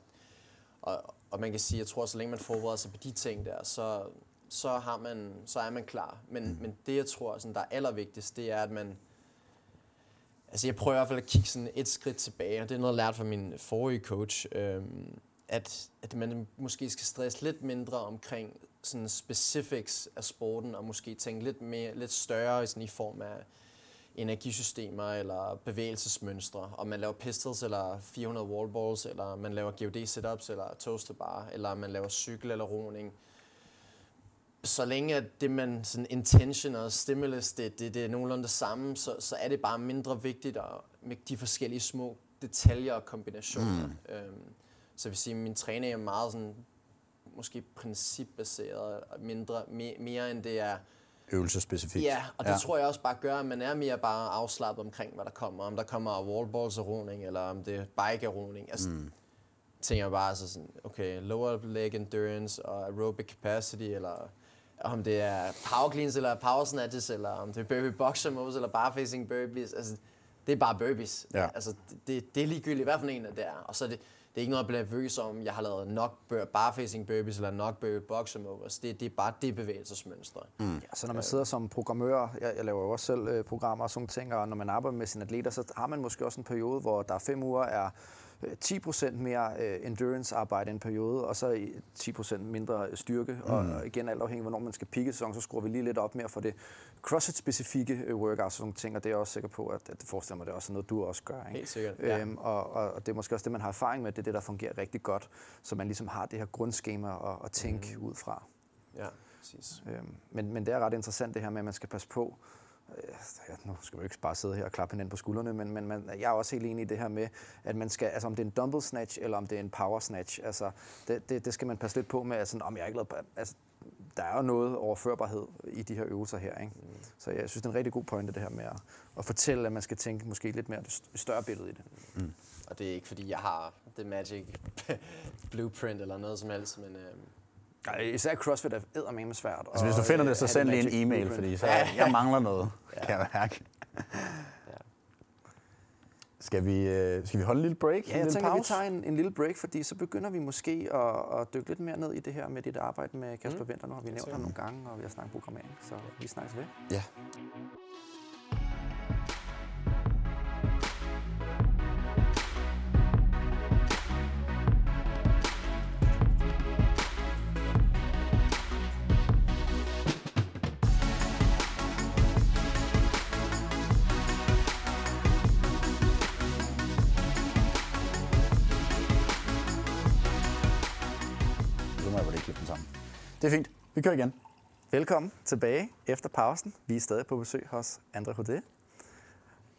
og, og, man kan sige, jeg tror, at så længe man forbereder sig på de ting der, så, så, har man, så er man klar. Men, mm. men det, jeg tror, sådan, der er allervigtigst, det er, at man... Altså, jeg prøver i hvert fald at kigge sådan et skridt tilbage, og det er noget, jeg lært fra min forrige coach. Øhm, at, at man måske skal stresse lidt mindre omkring sådan specifics af sporten, og måske tænke lidt, mere, lidt større sådan i form af energisystemer eller bevægelsesmønstre, om man laver pistols eller 400 wallballs, eller man laver GOD setups eller toaster bar, eller man laver cykel eller roning. Så længe at det man sådan intention og stimulus, det, det, det er nogenlunde det samme, så, så er det bare mindre vigtigt at, med de forskellige små detaljer og kombinationer. Mm. Øhm, så jeg vil sige, at min træning er meget sådan, måske principbaseret, mindre, mere, mere end det er øvelsespecifikt. Ja, og det ja. tror jeg også bare gør, at man er mere bare afslappet omkring, hvad der kommer. Om der kommer wallballs og roning, eller om det er bike roning. Altså, mm. tænker jeg bare altså sådan, okay, lower leg endurance og aerobic capacity, eller om det er power cleans, eller power snatches, eller om det er burpee boxer moves, eller bar facing burpees. Altså, det er bare burpees. Ja. Altså, det, det er ligegyldigt, hvad for en af det er. Og så er det, det er ikke noget, jeg bliver nervøs om, jeg har lavet nok barfacing burpees eller nok burpee boxer movers. Det, det er bare det bevægelsesmønstre. Mm. Ja, så når man sidder som programmør, jeg, jeg laver jo også selv øh, programmer og sådan ting, og når man arbejder med sine atleter, så har man måske også en periode, hvor der er fem uger er 10% mere øh, endurance-arbejde en periode, og så 10% mindre styrke. Mm. Og igen, alt afhængig af, hvornår man skal pikke sæson, så skruer vi lige lidt op mere for det CrossFit-specifikke øh, workouts og sådan ting, og det er jeg også sikker på, at, at det forestiller mig, det er også noget, du også gør. Ikke? Helt sikkert, ja. øhm, og, og det er måske også det, man har erfaring med, det er det, der fungerer rigtig godt, så man ligesom har det her grundskema at, at tænke mm. ud fra. Ja, præcis. Øhm, men, men det er ret interessant det her med, at man skal passe på, ja, nu skal vi ikke bare sidde her og klappe hinanden på skuldrene, men, men man, jeg er også helt enig i det her med, at man skal, altså om det er en dumbbell snatch, eller om det er en power snatch, altså det, det, det skal man passe lidt på med, altså om jeg ikke lavet, altså der er jo noget overførbarhed i de her øvelser her, ikke? Mm. Så jeg synes, det er en rigtig god pointe, det her med at, at fortælle, at man skal tænke måske lidt mere det større billede i det. Mm. Og det er ikke, fordi jeg har det magic *laughs* blueprint eller noget som helst, men... Øh især CrossFit er eddermame svært. Altså, hvis du finder det, så send lige en e-mail, fordi så jeg mangler noget, *laughs* ja. kan jeg mærke. Skal vi, øh, skal vi holde en lille break? Ja, jeg tænker, pause? vi tager en, en lille break, fordi så begynder vi måske at, at dykke lidt mere ned i det her med dit arbejde med Kasper mm. Venter. Nu har vi nævnt ham nogle gange, og vi har snakket programmering, så vi snakkes ved. Ja. Det er fint. Vi kører igen. Velkommen tilbage efter pausen. Vi er stadig på besøg hos Andre Hodé.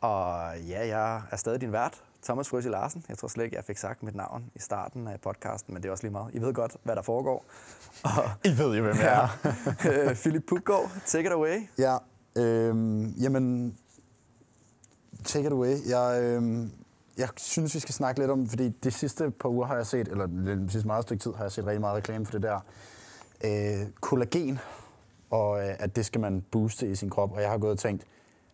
Og ja, jeg er stadig din vært, Thomas Frøsje Larsen. Jeg tror slet ikke, jeg fik sagt mit navn i starten af podcasten, men det er også lige meget. I ved godt, hvad der foregår. Og, I ved jo, hvem jeg er. *laughs* Philip Puggaard, take it away. Ja, øh, jamen, take it away. Jeg, øh, jeg synes, vi skal snakke lidt om, fordi de sidste par uger har jeg set, eller det sidste meget stykke tid, har jeg set rigtig meget reklame for det der øh, kollagen, og øh, at det skal man booste i sin krop. Og jeg har gået og tænkt,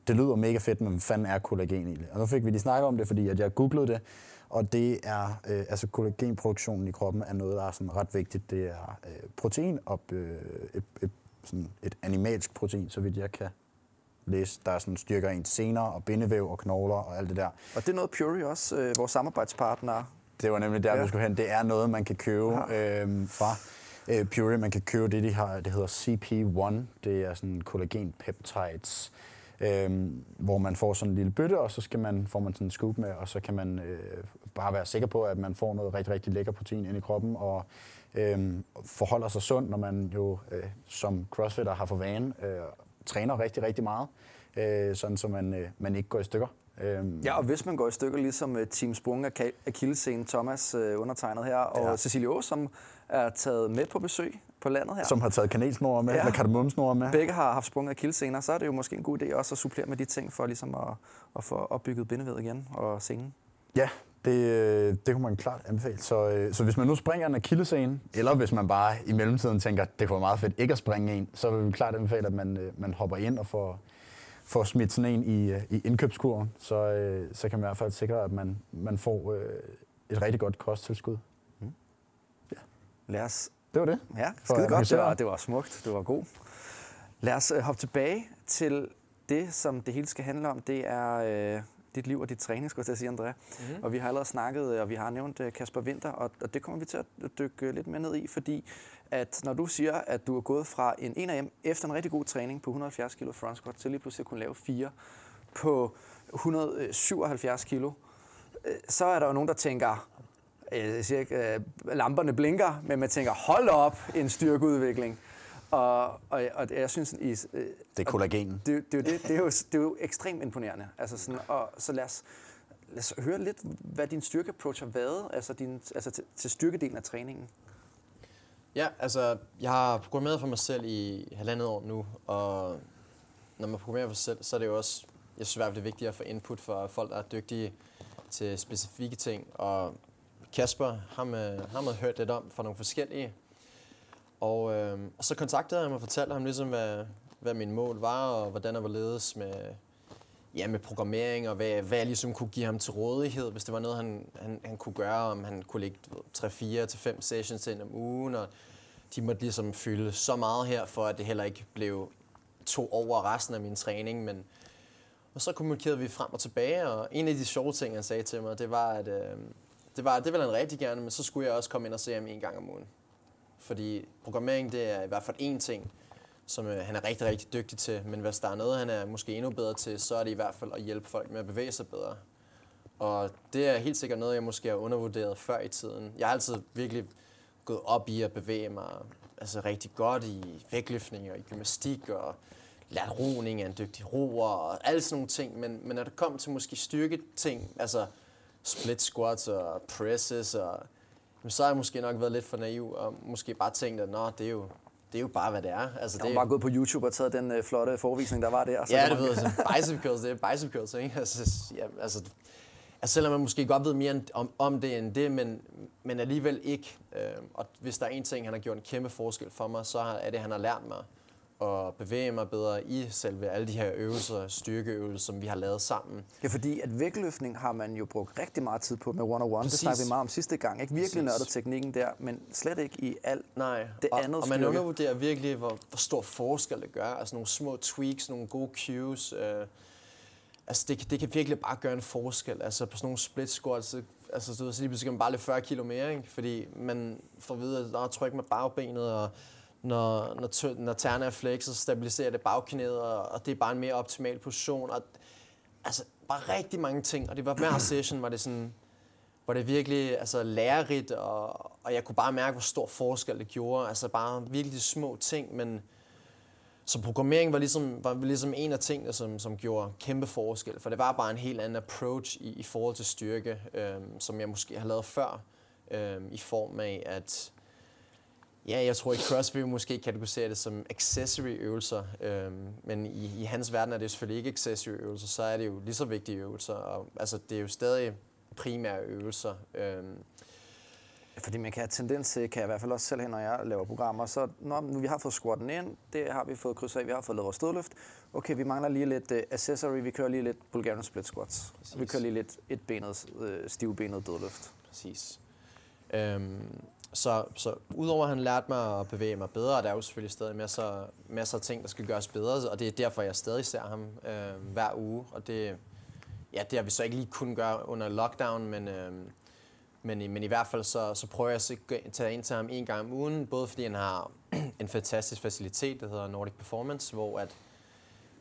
det lyder mega fedt, men hvad fanden er kollagen egentlig? Og nu fik vi lige snakket om det, fordi at jeg googlede det, og det er, øh, altså kollagenproduktionen i kroppen er noget, der er sådan ret vigtigt. Det er øh, protein og øh, et, et, sådan et animalsk protein, så vidt jeg kan læse, der sådan styrker ens sener og bindevæv og knogler og alt det der. Og det er noget Puri også, øh, vores samarbejdspartner. Det var nemlig der, ja. vi skulle hen. Det er noget, man kan købe ja. øh, fra øh, Puri. Man kan købe det, de har, det hedder CP1. Det er sådan kollagen peptides øhm, hvor man får sådan en lille bøtte, og så skal man, får man sådan en scoop med, og så kan man øh, bare være sikker på, at man får noget rigtig, rigtig lækker protein ind i kroppen, og øh, forholder sig sund, når man jo øh, som crossfitter har for vane, øh, træner rigtig, rigtig meget, øh, sådan så man, øh, man ikke går i stykker. Øhm. Ja, og hvis man går i stykker, ligesom uh, Team Sprung af Akillescene, Thomas uh, undertegnet her, og ja. Cecilie Aas, som er taget med på besøg på landet her. Som har taget kanelsnore med, ja. eller kardemomsnore med. Begge har haft sprunget akillescener, så er det jo måske en god idé også at supplere med de ting, for ligesom at, at få opbygget bindevæd igen og sengen. Ja, det, øh, det kunne man klart anbefale. Så, øh, så hvis man nu springer en akillescene, eller hvis man bare i mellemtiden tænker, det kunne være meget fedt ikke at springe en, så vil vi klart anbefale, at man, øh, man hopper ind og får, får smidt sådan en i, i indkøbskurven. Så, så kan man i hvert fald sikre, at man, man får et rigtig godt kosttilskud. Lad os det var det. Ja, skide godt. Det var, det var smukt. Det var god. Lad os uh, hoppe tilbage til det, som det hele skal handle om. Det er uh, dit liv og dit træning, skulle jeg sige, Andrea. Mm-hmm. Og vi har allerede snakket, og vi har nævnt uh, Kasper Winter, og, og det kommer vi til at dykke lidt mere ned i, fordi at når du siger, at du er gået fra en 1 AM efter en rigtig god træning på 170 kg front squat, til lige pludselig at kunne lave 4 på 177 kg, så er der jo nogen, der tænker, Øh, jeg siger ikke, at lamperne blinker, men man tænker, hold op, en styrkeudvikling. Og, og, og jeg synes... I, øh, det er kollagen. Det, det, det, det, er jo, det er jo ekstremt imponerende. Altså sådan, og, så lad os, lad os høre lidt, hvad din styrkeapproach har været, altså, din, altså til, til styrkedelen af træningen. Ja, altså, jeg har programmeret for mig selv i halvandet år nu, og når man programmerer for sig selv, så er det jo også, jeg synes, det er vigtigt at få input fra folk, der er dygtige til specifikke ting, og Kasper, ham, øh, ham havde hørt lidt om fra nogle forskellige. Og, øh, og så kontaktede jeg ham og fortalte ham ligesom, hvad, hvad min mål var, og hvordan jeg var ledes med, ja, med programmering, og hvad, hvad jeg ligesom kunne give ham til rådighed, hvis det var noget, han, han, han kunne gøre, om han kunne lægge 3-4 til 5 sessions ind om ugen, og de måtte ligesom fylde så meget her, for at det heller ikke blev to over resten af min træning, men og så kommunikerede vi frem og tilbage, og en af de sjove ting, han sagde til mig, det var, at øh, det, var, det ville han rigtig gerne, men så skulle jeg også komme ind og se ham en gang om ugen. Fordi programmering, det er i hvert fald én ting, som øh, han er rigtig, rigtig dygtig til. Men hvis der er noget, han er måske endnu bedre til, så er det i hvert fald at hjælpe folk med at bevæge sig bedre. Og det er helt sikkert noget, jeg måske har undervurderet før i tiden. Jeg har altid virkelig gået op i at bevæge mig altså rigtig godt i vægtløftning og i gymnastik og lært roning af en dygtig roer og alle sådan nogle ting. Men, men når det kom til måske styrke ting, altså split squats og presses, og jamen, så har jeg måske nok været lidt for naiv, og måske bare tænkt, at Nå, det er jo, det er jo bare, hvad det er. Altså, jeg har bare gået på YouTube og taget den øh, flotte forvisning, der var der. Så ja, det ved jeg. *laughs* Bicep curls, det er bicep curls, ikke? Altså, ja, altså, altså, selvom man måske godt ved mere om, om det end det, men, men alligevel ikke. Øh, og hvis der er en ting, han har gjort en kæmpe forskel for mig, så er det, han har lært mig at bevæge mig bedre i selve alle de her øvelser, styrkeøvelser, som vi har lavet sammen. Ja, fordi at vægtløftning har man jo brugt rigtig meget tid på med one-on-one. Det snakkede vi meget om sidste gang. Ikke virkelig nørdet teknikken der, men slet ikke i alt Nej. det og, andet Og man undervurderer virkelig, hvor, hvor stor forskel det gør. Altså nogle små tweaks, nogle gode cues. Øh, altså det, det kan virkelig bare gøre en forskel. Altså på sådan nogle split squats, altså så lige pludselig kan man bare løbe 40 kilo mere, ikke? fordi man får at vide, at tryk med bagbenet, og når, når, når tærne er flexet, så stabiliserer det bagknæet, og, og det er bare en mere optimal position. Og, altså, bare rigtig mange ting, og det var hver session, var det sådan, hvor det virkelig altså, lærerigt, og, og jeg kunne bare mærke, hvor stor forskel det gjorde. Altså bare virkelig små ting, men så programmering var ligesom, var ligesom en af tingene, som, som gjorde kæmpe forskel, for det var bare en helt anden approach i, i forhold til styrke, øhm, som jeg måske har lavet før, øhm, i form af, at ja, jeg tror i CrossFit måske kategorisere det som accessory øvelser, øhm, men i, i hans verden er det selvfølgelig ikke accessory øvelser, så er det jo lige så vigtige øvelser, og altså det er jo stadig primære øvelser. Øhm, fordi man kan have tendens til, kan jeg i hvert fald også selv når jeg laver programmer, så når nu vi har fået squatten ind, det har vi fået krydset af, vi har fået lavet vores stødløft. Okay, vi mangler lige lidt uh, accessory, vi kører lige lidt Bulgarian split squats. Præcis. Vi kører lige lidt et benet, uh, stivbenet dødløft. Præcis. Øhm, så, så udover at han lærte mig at bevæge mig bedre, der er jo selvfølgelig stadig masser, masser af ting, der skal gøres bedre, og det er derfor, jeg stadig ser ham øh, hver uge. Og det, ja, det har vi så ikke lige kunnet gøre under lockdown, men, øh, men, i, men i hvert fald så, så prøver jeg at tage ind til ham en gang om ugen, både fordi han har *clears throat* en fantastisk facilitet, der hedder Nordic Performance, hvor at,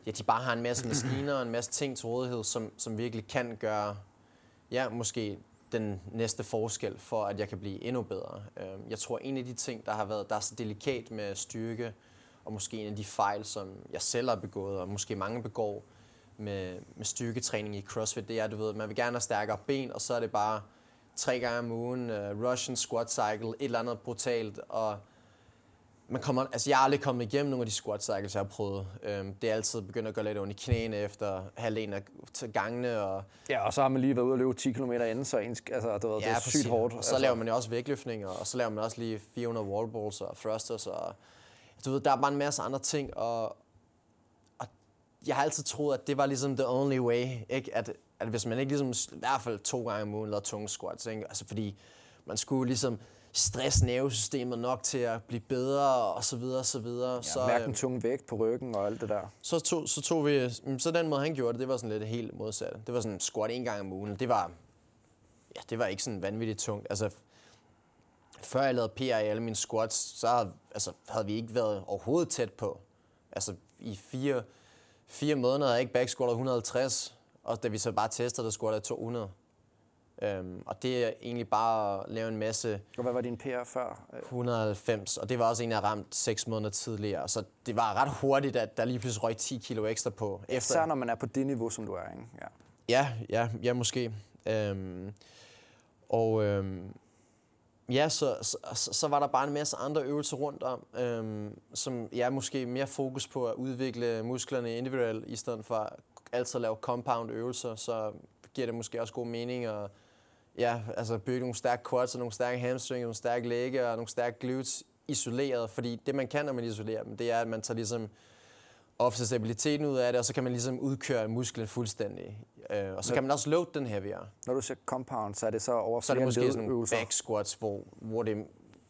ja, de bare har en masse maskiner og en masse ting til rådighed, som, som virkelig kan gøre, ja, måske den næste forskel for, at jeg kan blive endnu bedre. Øhm, jeg tror, en af de ting, der har været, der er så delikat med styrke, og måske en af de fejl, som jeg selv har begået, og måske mange begår med, med styrketræning i CrossFit, det er, du ved, man vil gerne have stærkere ben, og så er det bare tre gange om ugen, uh, Russian squat cycle, et eller andet brutalt, og man kommer, altså jeg er aldrig kommet igennem nogle af de squat cycles, jeg har prøvet. Øhm, det er altid begyndt at gå lidt ondt i knæene efter halvdelen af gangene. Og ja, og så har man lige været ude og løbe 10 km inden, så ens, altså, det, var, ja, det er sygt hårdt. Og så altså. laver man jo også vægtløftninger, og så laver man også lige 400 wallballs og thrusters. Og, du ved, der er bare en masse andre ting, og, og jeg har altid troet, at det var ligesom the only way, ikke? At, at hvis man ikke ligesom, i hvert fald to gange om ugen lavede tunge squats, ikke? Altså fordi man skulle ligesom stress nervesystemet nok til at blive bedre og så videre og så videre. Ja, så, mærke den tunge vægt på ryggen og alt det der. Så tog, så tog vi, så den måde han gjorde det, det var sådan lidt helt modsat. Det var sådan squat en gang om ugen. Det var, ja, det var ikke sådan vanvittigt tungt. Altså, før jeg lavede PR i alle mine squats, så altså, havde vi ikke været overhovedet tæt på. Altså i fire, fire måneder havde jeg ikke back 150, og da vi så bare testede, der squattede jeg 200. Øhm, og det er egentlig bare at lave en masse... Og hvad var din PR før? 190, og det var også en, jeg ramt 6 måneder tidligere. Så det var ret hurtigt, at der lige pludselig røg 10 kilo ekstra på. Efter. Især når man er på det niveau, som du er, ikke? Ja, ja, ja, ja måske. Øhm, og øhm, ja, så, så, så var der bare en masse andre øvelser rundt om, øhm, som jeg ja, måske mere fokus på at udvikle musklerne individuelt, i stedet for altid at lave compound øvelser, så giver det måske også god mening at ja, altså bygge nogle stærke quads og nogle stærke hamstrings, nogle stærke lægge og nogle stærke glutes isoleret, fordi det man kan, når man isolerer dem, det er, at man tager ligesom ofte stabiliteten ud af det, og så kan man ligesom udkøre musklen fuldstændig. Øh, og så kan man også load den heavier. Når du siger compound, så er det så over Så er det måske sådan nogle back squats, hvor, hvor det,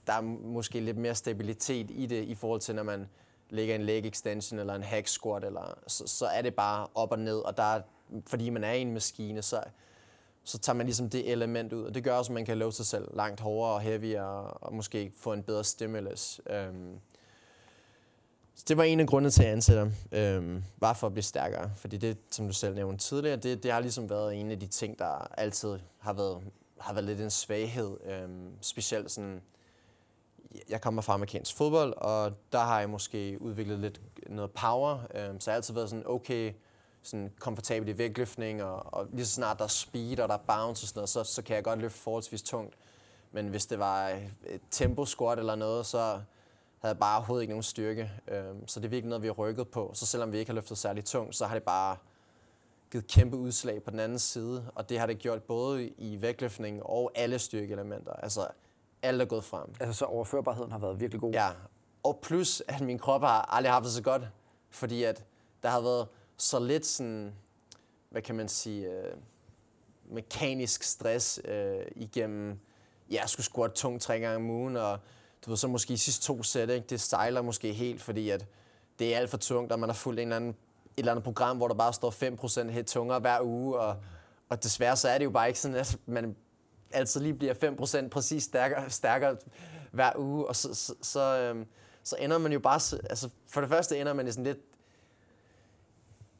der er måske lidt mere stabilitet i det, i forhold til når man lægger en leg extension eller en hack squat, eller, så, så er det bare op og ned, og der er, fordi man er i en maskine, så så tager man ligesom det element ud, og det gør også, at man kan love sig selv langt hårdere og heavyere, og måske få en bedre stimulus. Øhm, så det var en af grundene til, at jeg ansætter øhm, bare for at blive stærkere. Fordi det, som du selv nævnte tidligere, det, det har ligesom været en af de ting, der altid har været, har været lidt en svaghed. Øhm, specielt sådan, jeg kommer fra amerikansk fodbold, og der har jeg måske udviklet lidt noget power. øhm, så jeg har altid været sådan, okay, sådan komfortabel i vægtløftning, og, og lige så snart der er speed og der er bounce og sådan noget, så, så kan jeg godt løfte forholdsvis tungt. Men hvis det var et tempo squat eller noget, så havde jeg bare overhovedet ikke nogen styrke. Øhm, så det er virkelig noget, vi har rykket på. Så selvom vi ikke har løftet særlig tungt, så har det bare givet kæmpe udslag på den anden side. Og det har det gjort både i vægtløftning og alle styrkeelementer. Altså alt er gået frem. Altså så overførbarheden har været virkelig god? Ja. Og plus, at min krop har aldrig haft det så godt. Fordi at der har været så lidt sådan, hvad kan man sige, øh, mekanisk stress øh, igennem, ja, jeg skulle squat tungt tre gange om ugen, og du ved, så måske i sidste to sæt, ikke, det sejler måske helt, fordi at det er alt for tungt, og man har fulgt en eller anden, et eller andet program, hvor der bare står 5% helt tungere hver uge, og, og desværre så er det jo bare ikke sådan, at man altså lige bliver 5% præcis stærkere, stærkere hver uge, og så, så, så, øhm, så ender man jo bare, altså for det første ender man i sådan lidt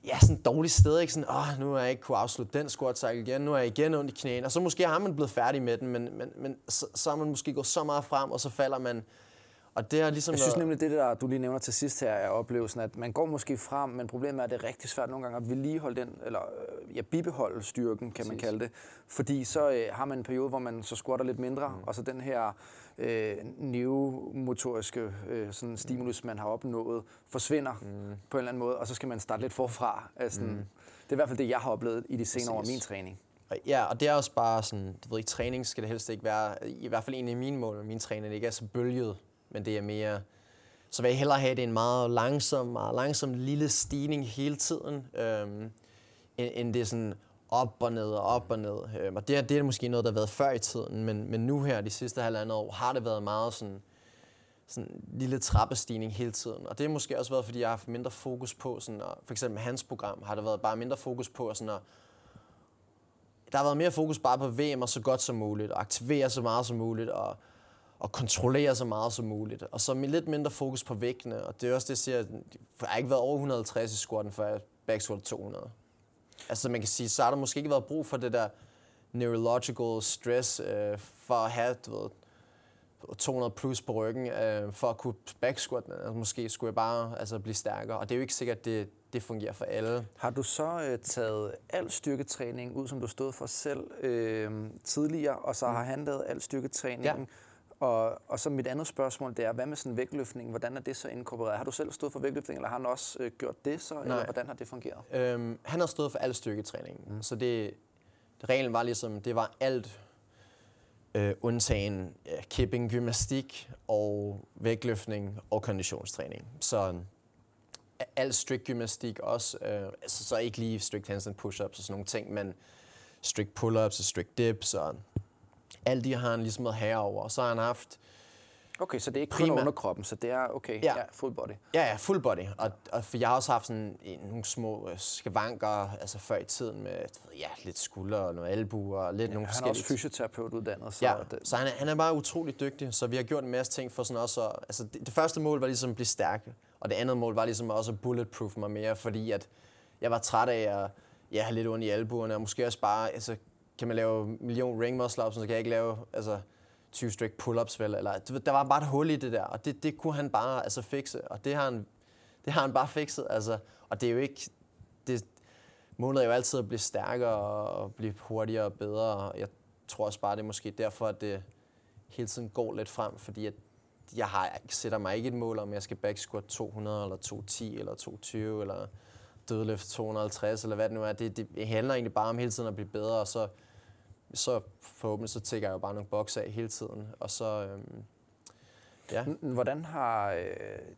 ja, sådan et dårligt sted, ikke? Sådan, åh, nu har jeg ikke kunne afslutte den squat cycle igen, nu er jeg igen ondt i knæene, og så måske har man blevet færdig med den, men, men, men så, så er man måske gået så meget frem, og så falder man, og det er ligesom Jeg synes nemlig, det der, du lige nævner til sidst her, er oplevelsen, at man går måske frem, men problemet er, at det er rigtig svært nogle gange at vedligeholde den, eller øh, ja, bibeholde styrken, kan man kalde det. Fordi så øh, har man en periode, hvor man så squatter lidt mindre, mm. og så den her øh, neuromotoriske øh, sådan stimulus, man har opnået, forsvinder mm. på en eller anden måde, og så skal man starte lidt forfra. Altså, mm. Det er i hvert fald det, jeg har oplevet i de senere år min træning. Ja, og det er også bare sådan, du ved ikke, træning skal det helst ikke være, i hvert fald en af mine mål min træning, ikke er så bølget, men det er mere, så vil jeg hellere have det en meget langsom, meget langsom lille stigning hele tiden, øhm, end, end det er sådan op og ned og op og ned. Øhm, og det, det er måske noget, der har været før i tiden, men, men nu her, de sidste halvandet år, har det været meget sådan, sådan en lille trappestigning hele tiden. Og det har måske også været, fordi jeg har haft mindre fokus på, sådan, at, for eksempel med hans program, har der været bare mindre fokus på sådan at der har været mere fokus bare på VM og så godt som muligt, og aktivere så meget som muligt, og, og kontrollere så meget som muligt. Og så med lidt mindre fokus på vægtene, og det er også det, jeg siger, jeg har ikke været over 150 i squatten, før jeg backsquat 200. Altså man kan sige, så har der måske ikke været brug for det der neurological stress, øh, for at have, du ved, 200 plus på ryggen, øh, for at kunne backsquat. Altså, måske skulle jeg bare altså, blive stærkere, og det er jo ikke sikkert, at det, det fungerer for alle. Har du så øh, taget al styrketræning ud, som du stod for selv øh, tidligere, og så har han lavet al styrketræningen? Ja. Og, og så mit andet spørgsmål, det er, hvad med sådan vægtløftning? Hvordan er det så inkorporeret? Har du selv stået for vægtløftning, eller har han også øh, gjort det så? Eller hvordan har det fungeret? Øhm, han har stået for al styrketræning, mm. så det, det, reglen var ligesom, det var alt øh, undtagen ja, kipping, gymnastik og vægtløftning og konditionstræning. Så alt strict gymnastik også, øh, altså så ikke lige strict handstand push-ups og sådan nogle ting, men strict pull-ups og strict dips og alt de har han ligesom været herover. Og så har han haft Okay, så det er ikke kun Primært- underkroppen, så det er okay, Ja. ja, full body. Ja, ja, full body. Og, og for jeg har også haft sådan en, nogle små øh, skavanker, altså før i tiden med ja, lidt skulder og noget albuer og lidt ja, nogle Han er forskellige også fysioterapeut uddannet, så Ja, det, så han er, han er bare utrolig dygtig, så vi har gjort en masse ting for sådan også at, altså det, det første mål var ligesom at blive stærk, og det andet mål var ligesom også at bulletproof mig mere, fordi at jeg var træt af at ja, have lidt ondt i albuerne, og måske også bare, altså kan man lave en million ring muscle ups, så kan jeg ikke lave, altså 20 strict pull-ups vel, eller der var bare et hul i det der, og det, det kunne han bare altså fikse, og det har han, det har han bare fikset, altså, og det er jo ikke, det, målet er jo altid at blive stærkere og blive hurtigere og bedre. og Jeg tror også bare, det er måske derfor, at det hele tiden går lidt frem, fordi at jeg har, jeg sætter mig ikke et mål om, at jeg skal back squat 200 eller 210 eller 220 eller dødløft 250 eller hvad det nu er. Det, det handler egentlig bare om hele tiden at blive bedre, og så, så forhåbentlig så tækker jeg jo bare nogle bokse af hele tiden. Og så, øhm, ja. Hvordan har, øh,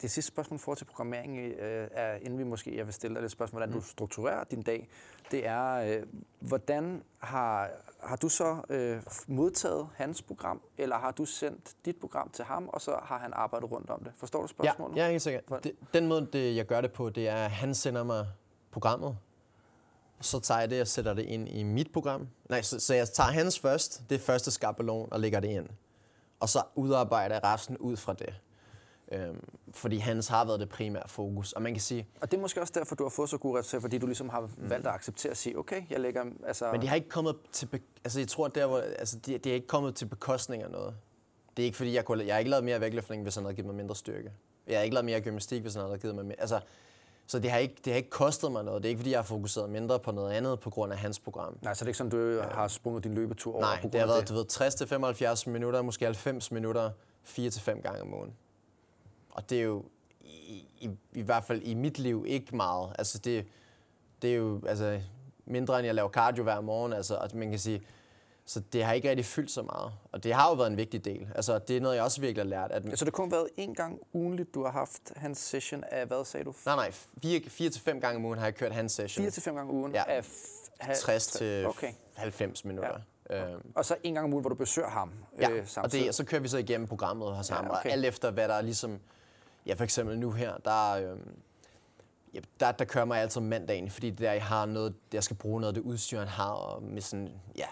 det sidste spørgsmål for til programmering, øh, er, inden vi måske, jeg vil stille dig lidt spørgsmål, hvordan mm. du strukturerer din dag, det er, øh, hvordan har, har du så øh, modtaget hans program, eller har du sendt dit program til ham, og så har han arbejdet rundt om det? Forstår du spørgsmålet? ja, helt sikkert. Hvor- Det, den måde, det, jeg gør det på, det er, at han sender mig programmet. Så tager jeg det og sætter det ind i mit program. Nej, så, så jeg tager hans først, det første skabelon, og lægger det ind. Og så udarbejder jeg resten ud fra det. Øhm, fordi hans har været det primære fokus. Og man kan sige, Og det er måske også derfor, du har fået så gode resultater, fordi du ligesom har valgt at acceptere at sige, okay, jeg lægger, altså... Men de har ikke kommet til... Be- altså, jeg tror, der, hvor, altså, de, de er ikke kommet til bekostning af noget. Det er ikke, fordi jeg kunne... Jeg har ikke lavet mere vægtløftning, hvis han havde givet mig mindre styrke. Jeg har ikke lavet mere gymnastik, hvis han havde givet mig mere... Altså, så det har, ikke, det har ikke kostet mig noget. Det er ikke, fordi jeg har fokuseret mindre på noget andet på grund af hans program. Nej, så det er ikke sådan, du har sprunget din løbetur over Nej, på grund det har været, du ved, 60-75 minutter, måske 90 minutter, 4-5 gange om ugen. Og det er jo i, i, i hvert fald i mit liv ikke meget. Altså det, det er jo altså, mindre end jeg laver cardio hver morgen. Altså, at man kan sige, så det har ikke rigtig fyldt så meget. Og det har jo været en vigtig del. Altså, det er noget, jeg også virkelig har lært. At, Så det har kun været en gang ugenligt, du har haft hans session af, hvad sagde du? nej, nej, 4-5 gange om ugen har jeg kørt hans session. 4 til 5 gange om ugen Ja. af f- ha- 60 til Okay. 90 minutter. Ja. Øhm, Og så en gang om ugen, hvor du besøger ham Ja, øh, og, samtidig. det, og så kører vi så igennem programmet her sammen, ja, okay. og alt efter hvad der er ligesom, ja for eksempel nu her, der, øhm, ja, der, der kører mig altid mandagen, fordi det der, jeg har noget, jeg skal bruge noget af det udstyr, han har, og med sådan, ja,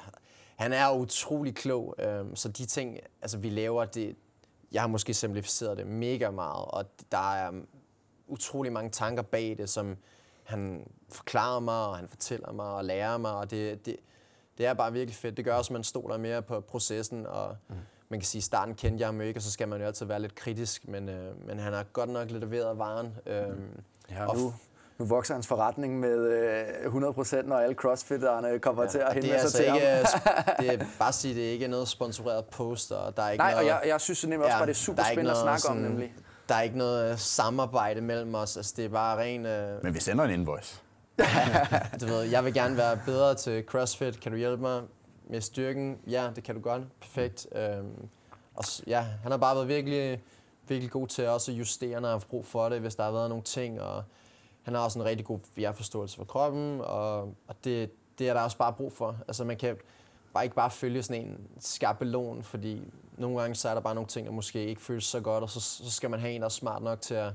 han er utrolig klog, øhm, så de ting, altså vi laver, det, jeg har måske simplificeret det mega meget, og der er utrolig mange tanker bag det, som han forklarer mig, og han fortæller mig, og lærer mig, og det, det, det er bare virkelig fedt. Det gør også, at man stoler mere på processen, og mm. man kan sige, at starten kendte jeg ham ikke, og så skal man jo altid være lidt kritisk, men, øh, men han har godt nok leveret varen. Øh, ja, nu, nu vokser hans forretning med øh, 100%, når alle crossfitterne kommer ja, til at henvende altså sig til ikke, ham. *laughs* det er bare at sige, det er ikke noget sponsoreret poster. Og der er ikke Nej, noget, og jeg, jeg synes nemlig også, ja, bare, det er super spændende at snakke sådan, om, nemlig. Der er ikke noget samarbejde mellem os. Altså, det er bare ren... Øh... Men vi sender en invoice. *laughs* du ved, jeg vil gerne være bedre til CrossFit. Kan du hjælpe mig med styrken? Ja, det kan du godt. Perfekt. Øhm, og ja, han har bare været virkelig, virkelig god til også at justere, når han har brug for det, hvis der har været nogle ting. Og han har også en rigtig god forståelse for kroppen, og, og det, det er der også bare brug for. Altså man kan bare ikke bare følge sådan en skabelon, fordi nogle gange så er der bare nogle ting, der måske ikke føles så godt, og så, så skal man have en, der er smart nok til at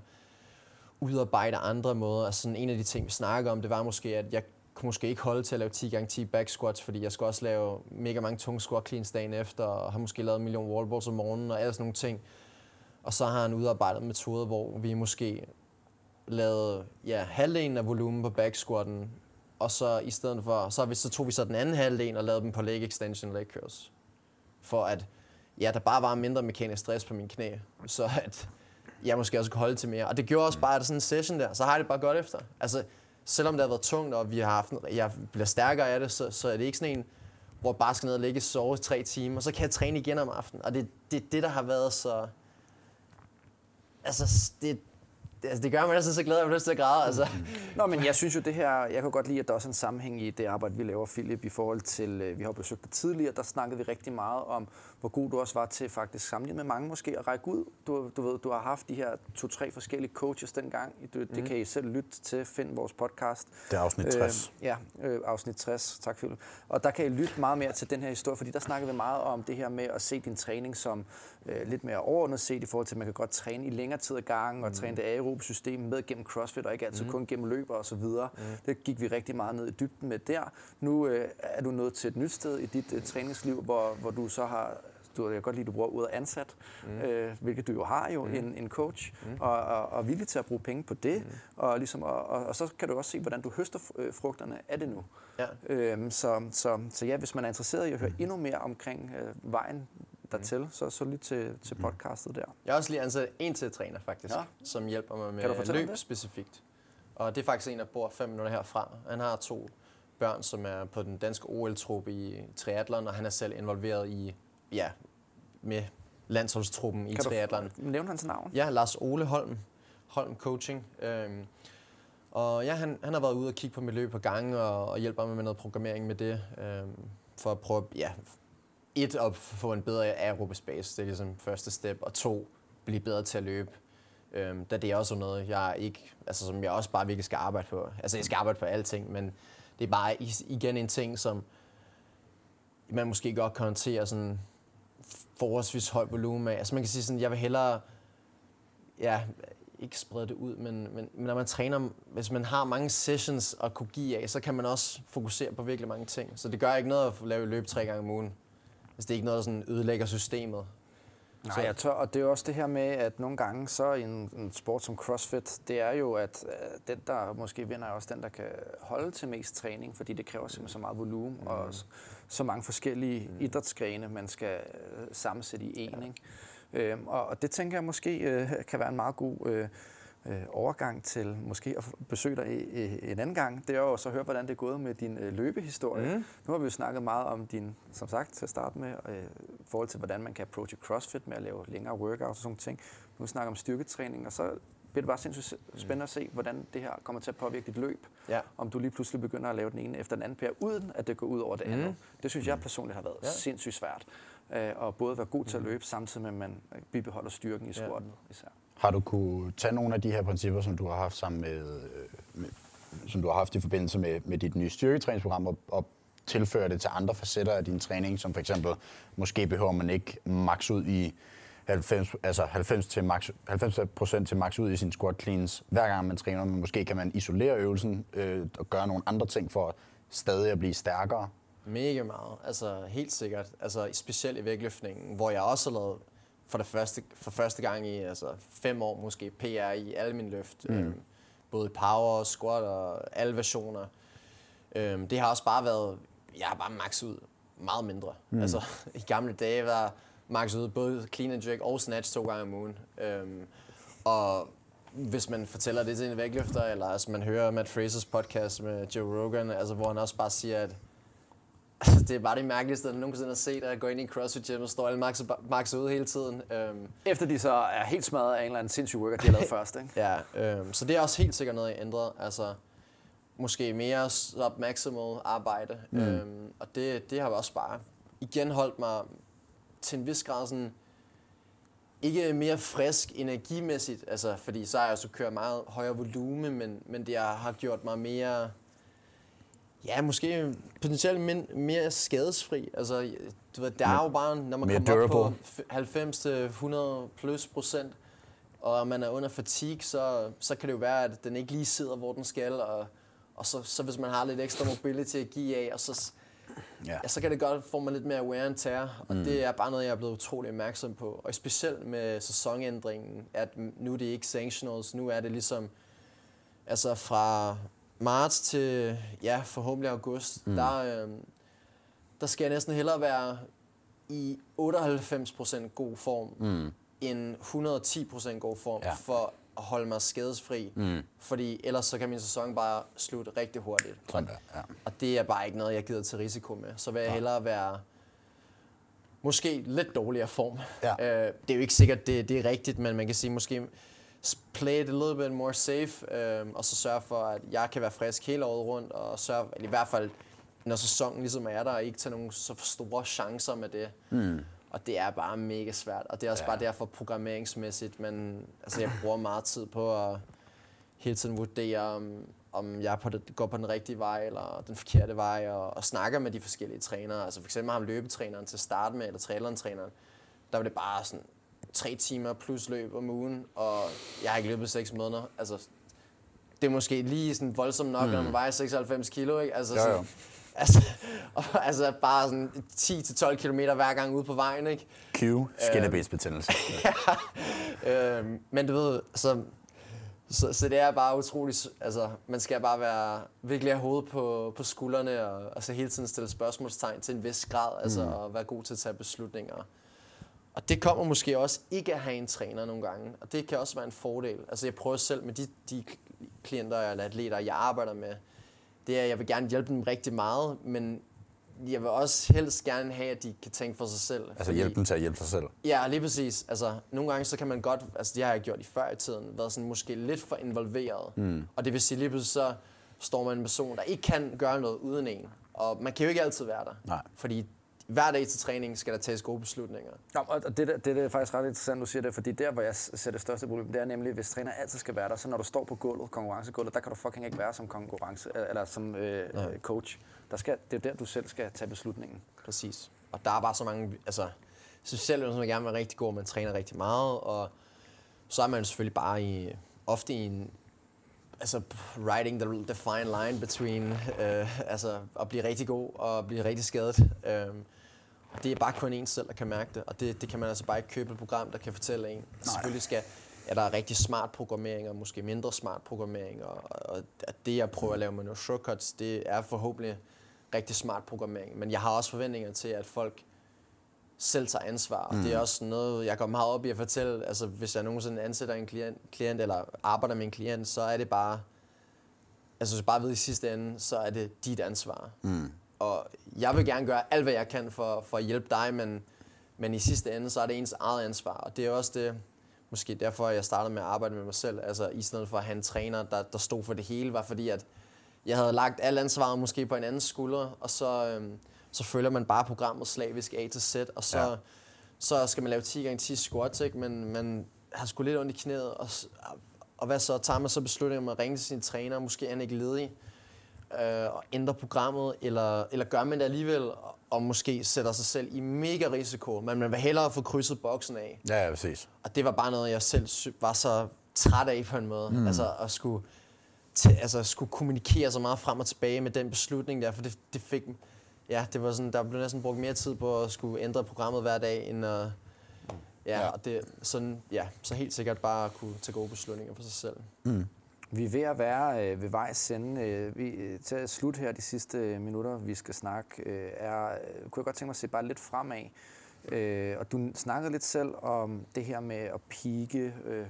udarbejde andre måder. Altså sådan en af de ting, vi snakker om, det var måske, at jeg kunne måske ikke holde til at lave 10 gange 10 back squats, fordi jeg skulle også lave mega mange tunge squat cleans dagen efter, og har måske lavet en million wall balls om morgenen, og alle sådan nogle ting. Og så har han udarbejdet en metode, hvor vi måske lavede ja, halvdelen af volumen på back squatten, og så i stedet for, så, vi, så tog vi så den anden halvdel og lavede dem på leg extension leg curls. For at, ja, der bare var mindre mekanisk stress på mine knæ, så at jeg måske også kunne holde til mere. Og det gjorde også bare, at sådan en session der, så har jeg det bare godt efter. Altså, selvom det har været tungt, og vi har haft, jeg bliver stærkere af det, så, så er det ikke sådan en, hvor jeg bare skal ned og ligge og sove i tre timer, og så kan jeg træne igen om aftenen. Og det er det, det, der har været så... Altså, det, altså, det gør mig næsten så glad, at jeg lyst til at græde. Altså. Nå, men jeg synes jo det her, jeg kan godt lide, at der også er en sammenhæng i det arbejde, vi laver, Philip, i forhold til, øh, vi har besøgt dig tidligere, der snakkede vi rigtig meget om, hvor god du også var til faktisk sammenlignet med mange måske at række ud. Du, du ved, du har haft de her to-tre forskellige coaches dengang. Du, det mm. kan I selv lytte til, find vores podcast. Det er afsnit 60. Øh, ja, øh, afsnit 60. Tak, Philip. Og der kan I lytte meget mere til den her historie, fordi der snakkede vi meget om det her med at se din træning som øh, lidt mere overordnet set i forhold til, at man kan godt træne i længere tid ad gangen og mm. træne det aerobe system med gennem CrossFit og ikke altid mm. kun gennem løber videre. Mm. Det gik vi rigtig meget ned i dybden med der. Nu øh, er du nået til et nyt sted i dit øh, træningsliv, hvor, hvor du så har du, jeg kan godt lide, at du bruger ordet ansat, mm. øh, hvilket du jo har jo, mm. en, en coach, mm. og, og, og villig til at bruge penge på det. Mm. Og, ligesom, og, og, og så kan du også se, hvordan du høster øh, frugterne af det nu. Ja. Øhm, så, så, så ja, hvis man er interesseret i at høre mm. endnu mere omkring øh, vejen dertil, mm. så, så lyt til, til podcastet der. Jeg har også lige ansat en til træner faktisk, ja. som hjælper mig med løb det? specifikt. Og det er faktisk en, der bor fem minutter herfra. Han har to børn, som er på den danske OL-truppe i triathlon, og han er selv involveret i, ja, med landsholdstruppen i kan triathlon. Kan du nævne hans navn? Ja, Lars Ole Holm. Holm Coaching. Øhm, og ja, han, han har været ude og kigge på mit løb på gange og, og hjælper mig med noget programmering med det. Øhm, for at prøve ja, et, at få en bedre aerobespace, det er ligesom første step, og to, blive bedre til at løbe. Øhm, da det er også noget, jeg ikke, altså, som jeg også bare virkelig skal arbejde på. Altså, jeg skal arbejde på alting, men det er bare igen en ting, som man måske godt kan håndtere sådan forholdsvis høj volumen af. Altså, man kan sige sådan, jeg vil hellere, ja, ikke sprede det ud, men, men, men når man træner, hvis man har mange sessions at kunne give af, så kan man også fokusere på virkelig mange ting. Så det gør ikke noget at lave løb tre gange om ugen. Hvis det er ikke noget, der sådan ødelægger systemet. Nej, så. jeg tør, og det er også det her med, at nogle gange så i en, en sport som CrossFit, det er jo, at uh, den, der måske vinder, er også den, der kan holde til mest træning, fordi det kræver simpelthen så meget volumen mm. og så, så mange forskellige mm. idrætsgrene, man skal uh, sammensætte i en. Ja. Ikke? Uh, og, og det tænker jeg måske uh, kan være en meget god uh, øh, overgang til måske at besøge dig i, en anden gang, det er jo så at høre, hvordan det er gået med din øh, løbehistorie. Mm. Nu har vi jo snakket meget om din, som sagt, til at starte med, øh, forhold til, hvordan man kan approache CrossFit med at lave længere workouts og sådan ting. Nu snakker om styrketræning, og så bliver det bare sindssygt mm. spændende at se, hvordan det her kommer til at påvirke dit løb. Ja. Om du lige pludselig begynder at lave den ene efter den anden pær, uden at det går ud over det mm. andet. Det synes jeg personligt har været ja. sindssygt svært. Øh, at både være god til at mm. løbe, samtidig med, at man bibeholder styrken i squatten ja. især. Har du kunne tage nogle af de her principper, som du har haft sammen med, øh, med som du har haft i forbindelse med, med dit nye styrketræningsprogram, og, og tilføre det til andre facetter af din træning, som for eksempel, måske behøver man ikke max ud i 90, altså 90 til max, 90% til max ud i sin squat cleans, hver gang man træner, men måske kan man isolere øvelsen øh, og gøre nogle andre ting for stadig at blive stærkere. Mega meget, altså helt sikkert. Altså specielt i vægtløftningen, hvor jeg også har lavet for, det første, for første gang i altså, fem år måske PR i alle mine løft. Mm. Øhm, både power, squat og alle versioner. Øhm, det har også bare været, jeg har bare max ud meget mindre. Mm. Altså, *laughs* i gamle dage var max ud både clean and jerk og snatch to gange om ugen. Øhm, og hvis man fortæller det til en vægtløfter, eller altså, man hører Matt Frasers podcast med Joe Rogan, altså, hvor han også bare siger, at altså, det er bare det mærkeligste, jeg nogensinde har set, at gå ind i en CrossFit gym og står alle max, max ud hele tiden. Øhm, Efter de så er helt smadret af en eller anden sindssyg worker, de har lavet *laughs* først, ikke? Ja, øhm, så det er også helt sikkert noget, jeg ændret. Altså, måske mere submaximal arbejde. Mm. Øhm, og det, det har også bare igen holdt mig til en vis grad sådan, ikke mere frisk energimæssigt, altså, fordi så har jeg også kørt meget højere volume, men, men det har gjort mig mere, ja, måske potentielt min, mere skadesfri. Altså, du ved, der er jo bare, når man kommer op på 90-100 plus procent, og man er under fatigue, så, så kan det jo være, at den ikke lige sidder, hvor den skal, og, og så, så hvis man har lidt ekstra mobility at give af, og så, ja. Ja, så kan det godt få mig lidt mere wear and tear, og mm. det er bare noget, jeg er blevet utrolig opmærksom på. Og specielt med sæsonændringen, at nu er det ikke sanctionals, nu er det ligesom, altså fra marts til, ja, forhåbentlig august, mm. der, øh, der skal jeg næsten hellere være i 98% god form, mm. end 110% god form, ja. for at holde mig skadesfri. Mm. Fordi ellers så kan min sæson bare slutte rigtig hurtigt. Sådan der, ja. Og det er bare ikke noget, jeg gider til risiko med. Så vil jeg ja. hellere være måske lidt dårligere form. Ja. Øh, det er jo ikke sikkert, det, det er rigtigt, men man kan sige måske play it a little bit more safe, øh, og så sørge for, at jeg kan være frisk hele året rundt, og sørge, eller i hvert fald, når sæsonen ligesom er der, og ikke tage nogle så store chancer med det. Mm. Og det er bare mega svært, og det er også ja. bare derfor programmeringsmæssigt, men altså, jeg bruger meget tid på at hele tiden vurdere, om, om jeg på det, går på den rigtige vej eller den forkerte vej, og, og snakker med de forskellige trænere. Altså for eksempel ham løbetræneren til at starte med, eller traileren-træneren, der var det bare sådan tre timer plus løb om ugen, og jeg har ikke løbet seks måneder. Altså, det er måske lige sådan voldsomt nok, mm. når man vejer 96 kilo, ikke? Altså, jo, jo. *laughs* Altså, og, altså bare sådan 10-12 km hver gang ude på vejen, ikke? Q, skinnebensbetændelse. *laughs* ja, øh, men du ved, så, så, så det er bare utroligt, altså man skal bare være virkelig have hovedet på, på skuldrene og altså hele tiden stille spørgsmålstegn til en vis grad, altså mm. og være god til at tage beslutninger. Og det kommer måske også ikke at have en træner nogle gange, og det kan også være en fordel. Altså jeg prøver selv med de, de klienter eller atleter, jeg arbejder med, det er, at jeg vil gerne hjælpe dem rigtig meget, men jeg vil også helst gerne have, at de kan tænke for sig selv. Altså hjælpe dem til at hjælpe sig selv? Ja, lige præcis. Altså, nogle gange så kan man godt, altså det har jeg gjort i før i tiden, været sådan måske lidt for involveret. Mm. Og det vil sige, lige pludselig så står man en person, der ikke kan gøre noget uden en. Og man kan jo ikke altid være der. Nej. Fordi hver dag til træning skal der tages gode beslutninger. Ja, og det, det, det er faktisk ret interessant, du siger det, fordi der, hvor jeg ser det største problem, det er nemlig, hvis træner altid skal være der, så når du står på gulvet, konkurrencegulvet, der kan du fucking ikke være som konkurrence, eller som øh, coach. Der skal, det er der, du selv skal tage beslutningen. Præcis. Og der er bare så mange, altså, specielt hvis man gerne vil være rigtig god, man træner rigtig meget, og så er man selvfølgelig bare i, ofte i en, altså riding the, the fine line between, øh, altså at blive rigtig god og blive rigtig skadet. Øh, det er bare kun en selv, der kan mærke det, og det, det kan man altså bare ikke købe et program, der kan fortælle en. Nej. Selvfølgelig skal, er der rigtig smart programmering, og måske mindre smart programmering, og, og det, jeg prøver at lave med nogle shortcuts, det er forhåbentlig rigtig smart programmering. Men jeg har også forventninger til, at folk selv tager ansvar. Mm. Det er også noget, jeg går meget op i at fortælle. Altså, hvis jeg nogensinde ansætter en klient, klient eller arbejder med en klient, så er det bare... Altså, så bare ved i sidste ende, så er det dit ansvar. Mm. Og jeg vil gerne gøre alt, hvad jeg kan for, for at hjælpe dig, men, men i sidste ende, så er det ens eget ansvar. Og det er også det, måske derfor, jeg startede med at arbejde med mig selv. Altså, i stedet for at have en træner, der, der stod for det hele, var fordi, at jeg havde lagt alt ansvaret måske på en anden skulder, og så, øhm, så følger man bare programmet slavisk A til Z, og så, ja. så skal man lave 10 gange 10 squats, ikke? men man har sgu lidt ondt i knæet, og, og hvad så? Tager man så beslutningen om at ringe til sin træner, måske er han ikke ledig, øh, og ændre programmet, eller, eller gør man det alligevel, og måske sætter sig selv i mega risiko, men man vil hellere få krydset boksen af. Ja, ja, præcis. Og det var bare noget, jeg selv var så træt af på en måde. Mm. Altså at skulle, til, altså, skulle kommunikere så meget frem og tilbage med den beslutning der, for det, det fik... Ja, det var sådan, der blev næsten brugt mere tid på at skulle ændre programmet hver dag, end at... Ja, ja. Og det, sådan, ja, så helt sikkert bare at kunne tage gode beslutninger for sig selv. Mm. Vi er ved at være øh, ved vejs ende. Øh, vi, øh, til at slutte her de sidste øh, minutter, vi skal snakke, øh, er, øh, kunne jeg godt tænke mig at se bare lidt fremad. Øh, og du snakkede lidt selv om det her med at pike, øh,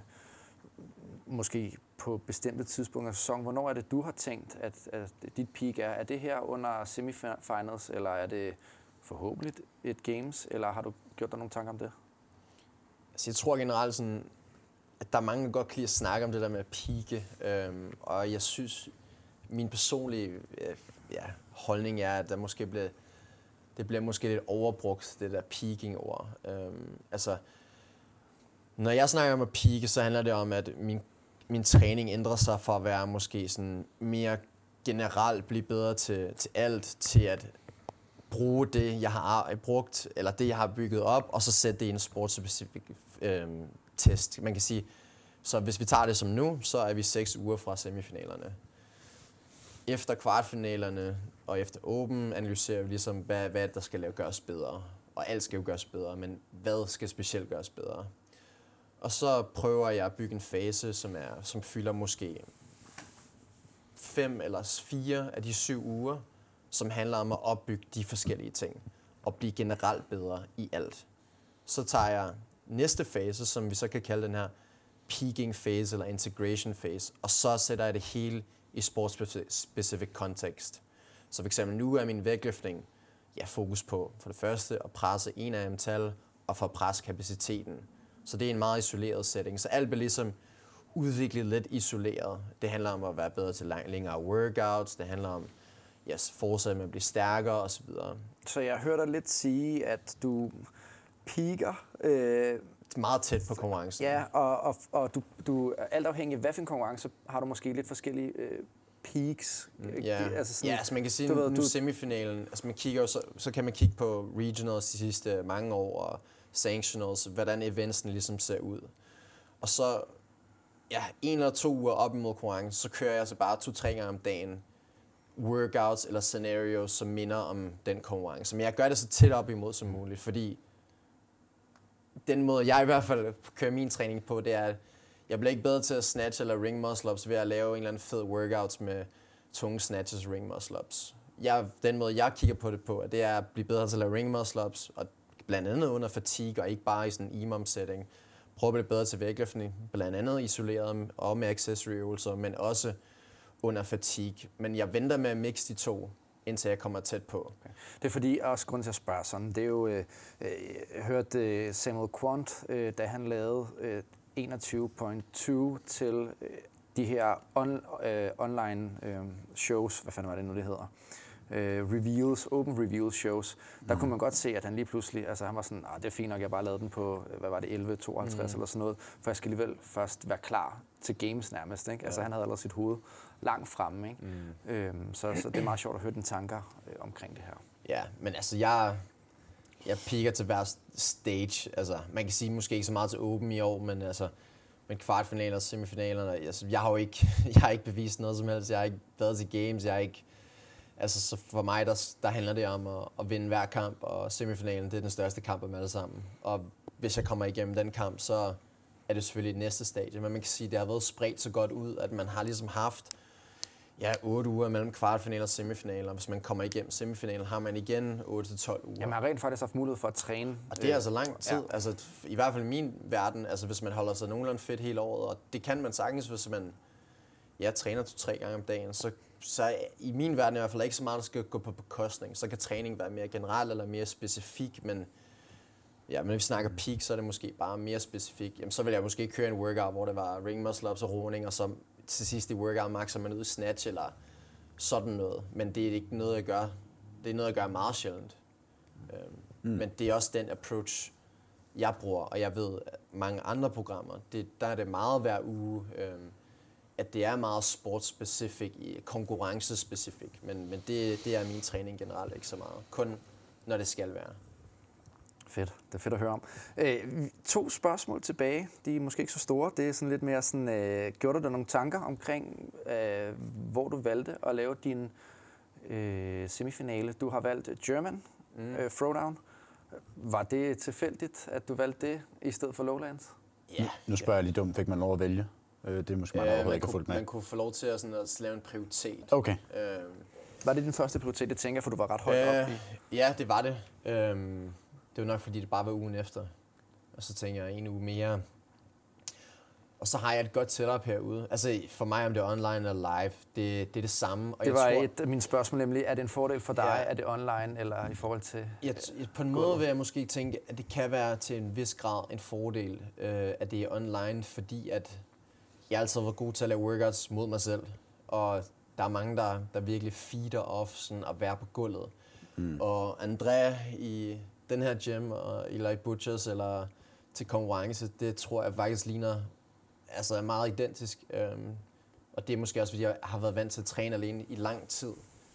måske på bestemte tidspunkter af sæsonen. Hvornår er det, du har tænkt, at, at dit peak er? Er det her under semifinals, eller er det forhåbentlig et games, eller har du gjort dig nogle tanker om det? Altså, jeg tror generelt sådan, at der er mange, der godt kan lide at snakke om det der med at pike. Øhm, og jeg synes, min personlige øh, ja, holdning er, at der måske bliver, det bliver måske lidt overbrugt, det der peaking-ord. Øhm, altså, når jeg snakker om at pike, så handler det om, at min, min træning ændrer sig fra at være måske sådan mere generelt blive bedre til, til alt, til at bruge det, jeg har brugt, eller det, jeg har bygget op, og så sætte det i en sportsspecifik øhm, test. Man kan sige, så hvis vi tager det som nu, så er vi seks uger fra semifinalerne. Efter kvartfinalerne og efter Open analyserer vi ligesom, hvad, hvad der skal lave gøres bedre. Og alt skal jo gøres bedre, men hvad skal specielt gøres bedre? Og så prøver jeg at bygge en fase, som, er, som fylder måske fem eller fire af de syv uger, som handler om at opbygge de forskellige ting og blive generelt bedre i alt. Så tager jeg næste fase, som vi så kan kalde den her peaking phase eller integration phase, og så sætter jeg det hele i sports-specific context. Så for eksempel nu er min vægtløftning ja, fokus på for det første at presse en af dem tal og for at presse kapaciteten. Så det er en meget isoleret setting. Så alt bliver ligesom udviklet lidt isoleret. Det handler om at være bedre til lang, længere workouts, det handler om yes, fortsætte med at blive stærkere osv. Så jeg hørte dig lidt sige, at du piker øh, meget tæt på konkurrencen. Ja, og, og, og du, du, alt afhængig af hvad for en konkurrence, har du måske lidt forskellige øh, peaks. Mm, ja, altså sådan, ja altså man kan sige, du, nu du, semifinalen, altså man kigger så, så kan man kigge på regionals de sidste mange år, og sanctionals, hvordan eventsen ligesom ser ud. Og så, ja, en eller to uger op imod konkurrencen, så kører jeg altså bare to-tre gange om dagen workouts eller scenarios, som minder om den konkurrence. Men jeg gør det så tæt op imod som muligt, fordi den måde, jeg i hvert fald kører min træning på, det er, at jeg bliver ikke bedre til at snatch eller ring muscle ups ved at lave en eller anden fed workouts med tunge snatches ring muscle ups. Jeg, den måde, jeg kigger på det på, det er at blive bedre til at lave ring muscle ups, og blandt andet under fatigue, og ikke bare i sådan en EMOM setting. Prøve at blive bedre til vægtløftning, blandt andet isoleret og med accessory øvelser, men også under fatigue. Men jeg venter med at mixe de to, indtil jeg kommer tæt på. Okay. Det er fordi, også grund til at spørge sådan, det er jo, øh, øh jeg hørte øh, Samuel Quant, øh, da han lavede øh, 21.2 til øh, de her on, øh, online øh, shows, hvad fanden var det nu, det hedder? Øh, reveals, open reveals shows, der mm. kunne man godt se, at han lige pludselig, altså han var sådan, ah, det er fint nok, jeg bare lavede den på, hvad var det, 11.52 mm. eller sådan noget, for jeg skal alligevel først være klar til games nærmest, ikke? Altså, ja. Han havde allerede sit hoved langt fremme, ikke? Mm. Øhm, så, så det er meget sjovt at høre den tanker øh, omkring det her. Ja, men altså jeg, jeg piker til hver stage, altså man kan sige måske ikke så meget til Open i år, men altså, men kvartfinaler og semifinalerne, altså, jeg har jo ikke, *laughs* jeg har ikke bevist noget som helst, jeg har ikke været til games, jeg har ikke, Altså, så for mig, der, der handler det om at, at vinde hver kamp, og semifinalen, det er den største kamp af dem alle sammen. Og hvis jeg kommer igennem den kamp, så er det selvfølgelig det næste stadie. Men man kan sige, at det har været spredt så godt ud, at man har ligesom haft ja, 8 uger mellem kvartfinaler og semifinaler. Hvis man kommer igennem semifinalen, har man igen 8-12 uger. Ja, man har rent faktisk haft mulighed for at træne. Og det er altså lang tid. Ja. Altså, I hvert fald i min verden, altså hvis man holder sig nogenlunde fedt hele året, og det kan man sagtens, hvis man ja, træner to-tre gange om dagen, så så i min verden er i hvert fald ikke så meget, der skal gå på bekostning. Så kan træning være mere generel eller mere specifik, men ja, men når vi snakker peak, så er det måske bare mere specifik. Jamen, så vil jeg måske køre en workout, hvor det var ring muscle ups og roning, og så til sidst i workout maxer man ud i snatch eller sådan noget. Men det er ikke noget, jeg gør. Det er noget, jeg gør meget sjældent. Øhm, mm. Men det er også den approach, jeg bruger, og jeg ved, at mange andre programmer, det, der er det meget hver uge. Øhm, at det er meget sportsspecifik, konkurrencespecifik, men, men det, det er min træning generelt ikke så meget. Kun når det skal være. Fedt. Det er fedt at høre om. Øh, to spørgsmål tilbage. De er måske ikke så store. Det er sådan lidt mere sådan, øh, gjorde du dig nogle tanker omkring, øh, hvor du valgte at lave din øh, semifinale? Du har valgt German mm. øh, Throwdown. Var det tilfældigt, at du valgte det i stedet for Lowlands? Ja. Nu, nu spørger jeg lige dumt, fik man lov at vælge? Øh, det er måske meget, Øh, øh, man, ikke kunne, fulgt med. man kunne få lov til at, sådan, at lave en prioritet. Okay. Øh, Var det din første prioritet? Det tænker jeg, for du var ret højt Øh, op i. Ja, det var det. Øhm, det var nok, fordi det bare var ugen efter. Og så tænker jeg en uge mere. Og så har jeg et godt setup herude. Altså for mig, om det er online eller live, det, det er det samme. Og Det jeg var tror, et af mine spørgsmål, nemlig, er det en fordel for dig? Ja. Er det online eller i forhold til... Jeg, jeg, på en måde vil jeg måske tænke, at det kan være til en vis grad en fordel, øh, at det er online, fordi at jeg altid har været god til at lave workouts mod mig selv. Og der er mange, der, der virkelig feeder off sådan at være på gulvet. Mm. Og Andrea i den her gym, og Eli Butchers, eller til konkurrence, det tror jeg faktisk ligner altså er meget identisk. Øhm, og det er måske også, fordi jeg har været vant til at træne alene i lang tid.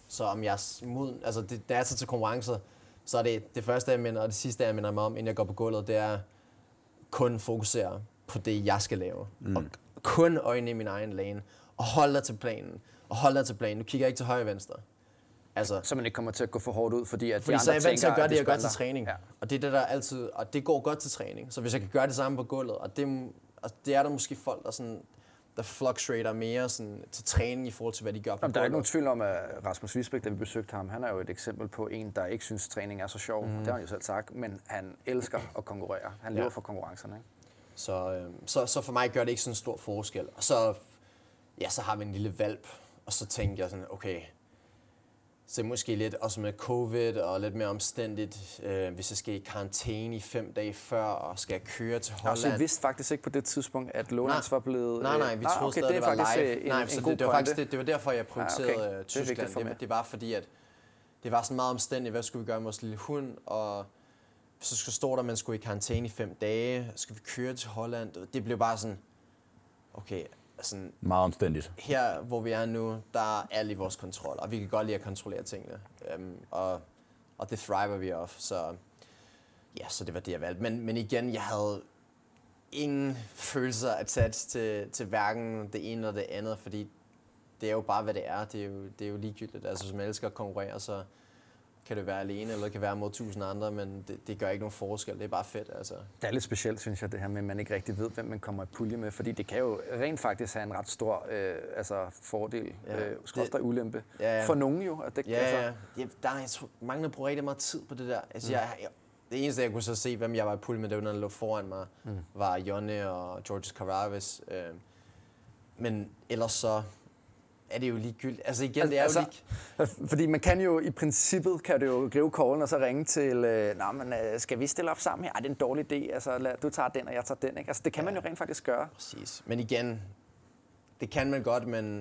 Så om jeg mod, altså det, da jeg tager til konkurrencer, så er det det første, jeg minder, og det sidste, jeg minder mig om, inden jeg går på gulvet, det er kun fokusere på det, jeg skal lave. Mm. Og kun øjne i min egen lane. Og hold dig til planen. Og hold dig til planen. Du kigger ikke til højre og venstre. Altså, Så man ikke kommer til at gå for hårdt ud, fordi at fordi de så er andre jeg vant til at gøre det, jeg gør til træning. Ja. Og det er det, der altid, og det går godt til træning. Så hvis jeg kan gøre det samme på gulvet, og det, og det er der måske folk, der, sådan, der fluctuater mere sådan, til træning i forhold til, hvad de gør på Jamen, der er ikke nogen tvivl om, at Rasmus Wiesbæk, da vi besøgte ham, han er jo et eksempel på en, der ikke synes, træning er så sjov. Mm. Det har han jo selv sagt, men han elsker at konkurrere. Han lever Ja. for konkurrencerne. Ikke? Så, øh, så, så for mig gør det ikke sådan en stor forskel. Og så, ja, så har vi en lille valp, og så tænkte jeg sådan, okay, så måske lidt også med covid og lidt mere omstændigt, øh, hvis jeg skal i karantæne i fem dage før, og skal jeg køre til Og så Holland. jeg vidste faktisk ikke på det tidspunkt, at Lowlands var blevet... Nej, nej, øh, vi troede okay, stadig, det det var faktisk live. øh, en, nej, en, så god det, det, var faktisk det, det var derfor, jeg prioriterede okay. okay. Tyskland. Det, det, det var fordi, at det var sådan meget omstændigt, hvad skulle vi gøre med vores lille hund, og så skulle stå der, at man skulle i karantæne i fem dage, skal vi køre til Holland. Det blev bare sådan, okay, sådan, Meget omstændigt. her hvor vi er nu, der er alt i vores kontrol, og vi kan godt lide at kontrollere tingene. Um, og, og det thriver vi off, så ja, så det var det, jeg valgte. Men, men igen, jeg havde ingen følelser attached til, til hverken det ene eller det andet, fordi det er jo bare, hvad det er. Det er jo, det er jo ligegyldigt. Altså, hvis man elsker at konkurrere, så kan det være alene, eller det kan være mod tusind andre, men det, det gør ikke nogen forskel. Det er bare fedt, altså. Det er lidt specielt, synes jeg, det her med, at man ikke rigtig ved, hvem man kommer i pulje med. Fordi det kan jo rent faktisk have en ret stor øh, altså fordel, ja, øh, skråstreg ulempe. Ja, ja. For nogen jo. At det, Ja, altså, ja. ja der er, jeg tror, mange, der bruger rigtig meget tid på det der. Altså, mm. jeg, jeg, det eneste, jeg kunne så se, hvem jeg var i pulje med, det var, når der lå foran mig, mm. var Jonne og Georges Caraves. Øh, men ellers så er det jo ligegyldigt. Altså igen, det er Altså, jo lige... *laughs* Fordi man kan jo i princippet, kan du jo gribe callen og så ringe til, øh, Nå, men, øh, skal vi stille op sammen her? Ej, det er en dårlig idé. Altså, lad, du tager den, og jeg tager den. Ikke? Altså, det kan man jo rent faktisk gøre. Præcis. Men igen, det kan man godt, men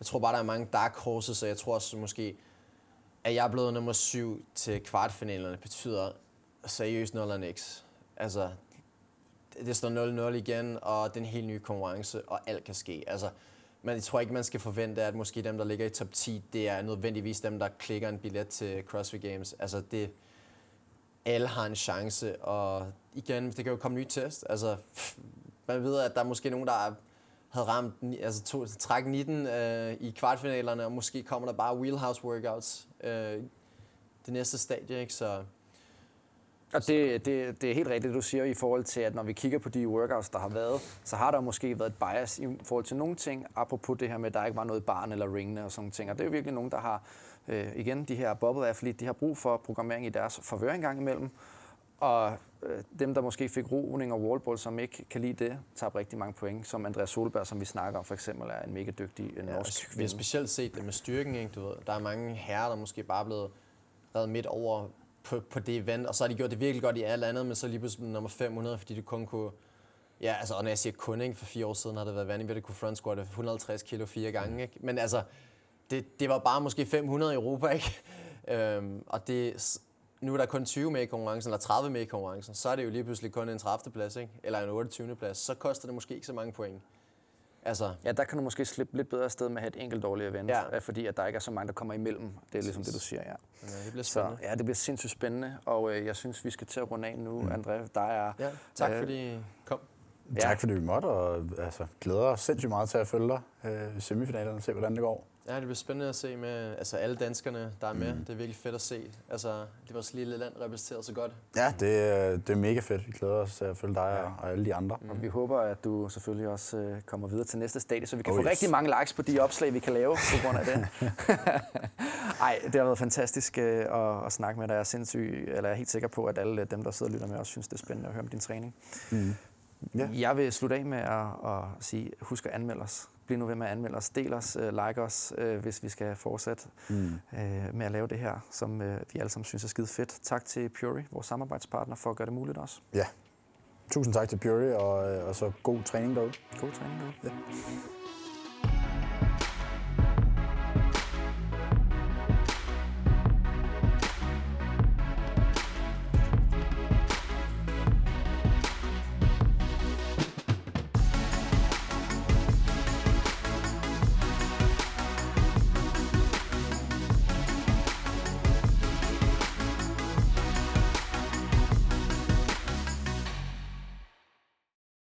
jeg tror bare, der er mange dark horses, og jeg tror også måske, at jeg er blevet nummer syv til kvartfinalerne, betyder seriøst 0 og niks. Altså, det det står 0-0 igen, og det er en helt ny konkurrence, og alt kan ske. Altså, men jeg tror ikke, man skal forvente, at måske dem, der ligger i top 10, det er nødvendigvis dem, der klikker en billet til CrossFit Games. Altså, det, alle har en chance, og igen, det kan jo komme nye test. Altså, man ved, at der er måske nogen, der havde ramt, altså to, træk 19 øh, i kvartfinalerne, og måske kommer der bare wheelhouse workouts øh, det næste stadie, ikke? Så og det, det, det er helt rigtigt, det du siger i forhold til, at når vi kigger på de workouts, der har været, så har der måske været et bias i forhold til nogle ting, apropos det her med, at der ikke var noget barn eller ringene og sådan ting. Og det er jo virkelig nogen, der har, øh, igen, de her bubble athlete, de har brug for programmering i deres favør en gang imellem. Og øh, dem, der måske fik roning og wallball, som ikke kan lide det, tager rigtig mange point, som Andreas Solberg, som vi snakker om for eksempel, er en mega dygtig øh, Ja, norsk og vi har kvinde. specielt set det med styrken, ikke? Du ved, der er mange herrer, der måske bare er blevet reddet midt over på, på det event, og så har de gjort det virkelig godt i alt andet, men så lige pludselig nummer 500, fordi det kun kunne... Ja, altså, og når jeg siger kun, ikke, for fire år siden har det været vanvittigt at kunne front squat 150 kilo fire gange, ikke? Men altså, det, det var bare måske 500 i Europa, ikke? *laughs* Øhm, og det, nu er der kun 20 med i konkurrencen, eller 30 med i konkurrencen, så er det jo lige pludselig kun en 30. plads, ikke? Eller en 28. plads. Så koster det måske ikke så mange point. Altså, Ja, der kan du måske slippe lidt bedre afsted med at have et enkelt dårligt event, Ja. ja. fordi at der ikke er så mange, der kommer imellem. Det er ligesom det, du siger, ja. ja, det bliver Så spændende. ja, det bliver sindssygt spændende, og øh, jeg synes, vi skal til at runde af nu, mm. André. Der er, Ja, tak Øh, fordi I kom. Ja. Tak fordi vi måtte, og altså, glæder os sindssygt meget til at følge dig øh, i semifinalerne og se, hvordan det går. Ja, det bliver spændende at se med altså alle danskerne, der er med. Mm. Det er virkelig fedt at se. Altså, det vores lille land repræsenteret så godt. Ja, det, er- det er mega fedt. Vi glæder os til at følge dig og, og alle de andre. Og vi håber, at du selvfølgelig også øh, kommer videre til næste stadie, så vi kan Oh, få yes. rigtig mange likes på de opslag, vi kan lave på grund af det. *laughs* Ej, det har været fantastisk øh, at, at snakke med dig. Jeg er, sindssyg, eller jeg er helt sikker på, at alle dem, der sidder og lytter med, også synes, det er spændende at høre om din træning. Mm. Ja. Jeg vil slutte af med at, at sige, husk at anmelde os. Bliv nu ved med at anmelde os. Del os, øh, like os, øh, hvis vi skal fortsætte Mm. øh, med at lave det her, som øh, vi alle sammen synes er skide fedt. Tak til Puri, vores samarbejdspartner, for at gøre det muligt også. Tusind tak til Puri, og, øh, og så god træning derude. God træning derude.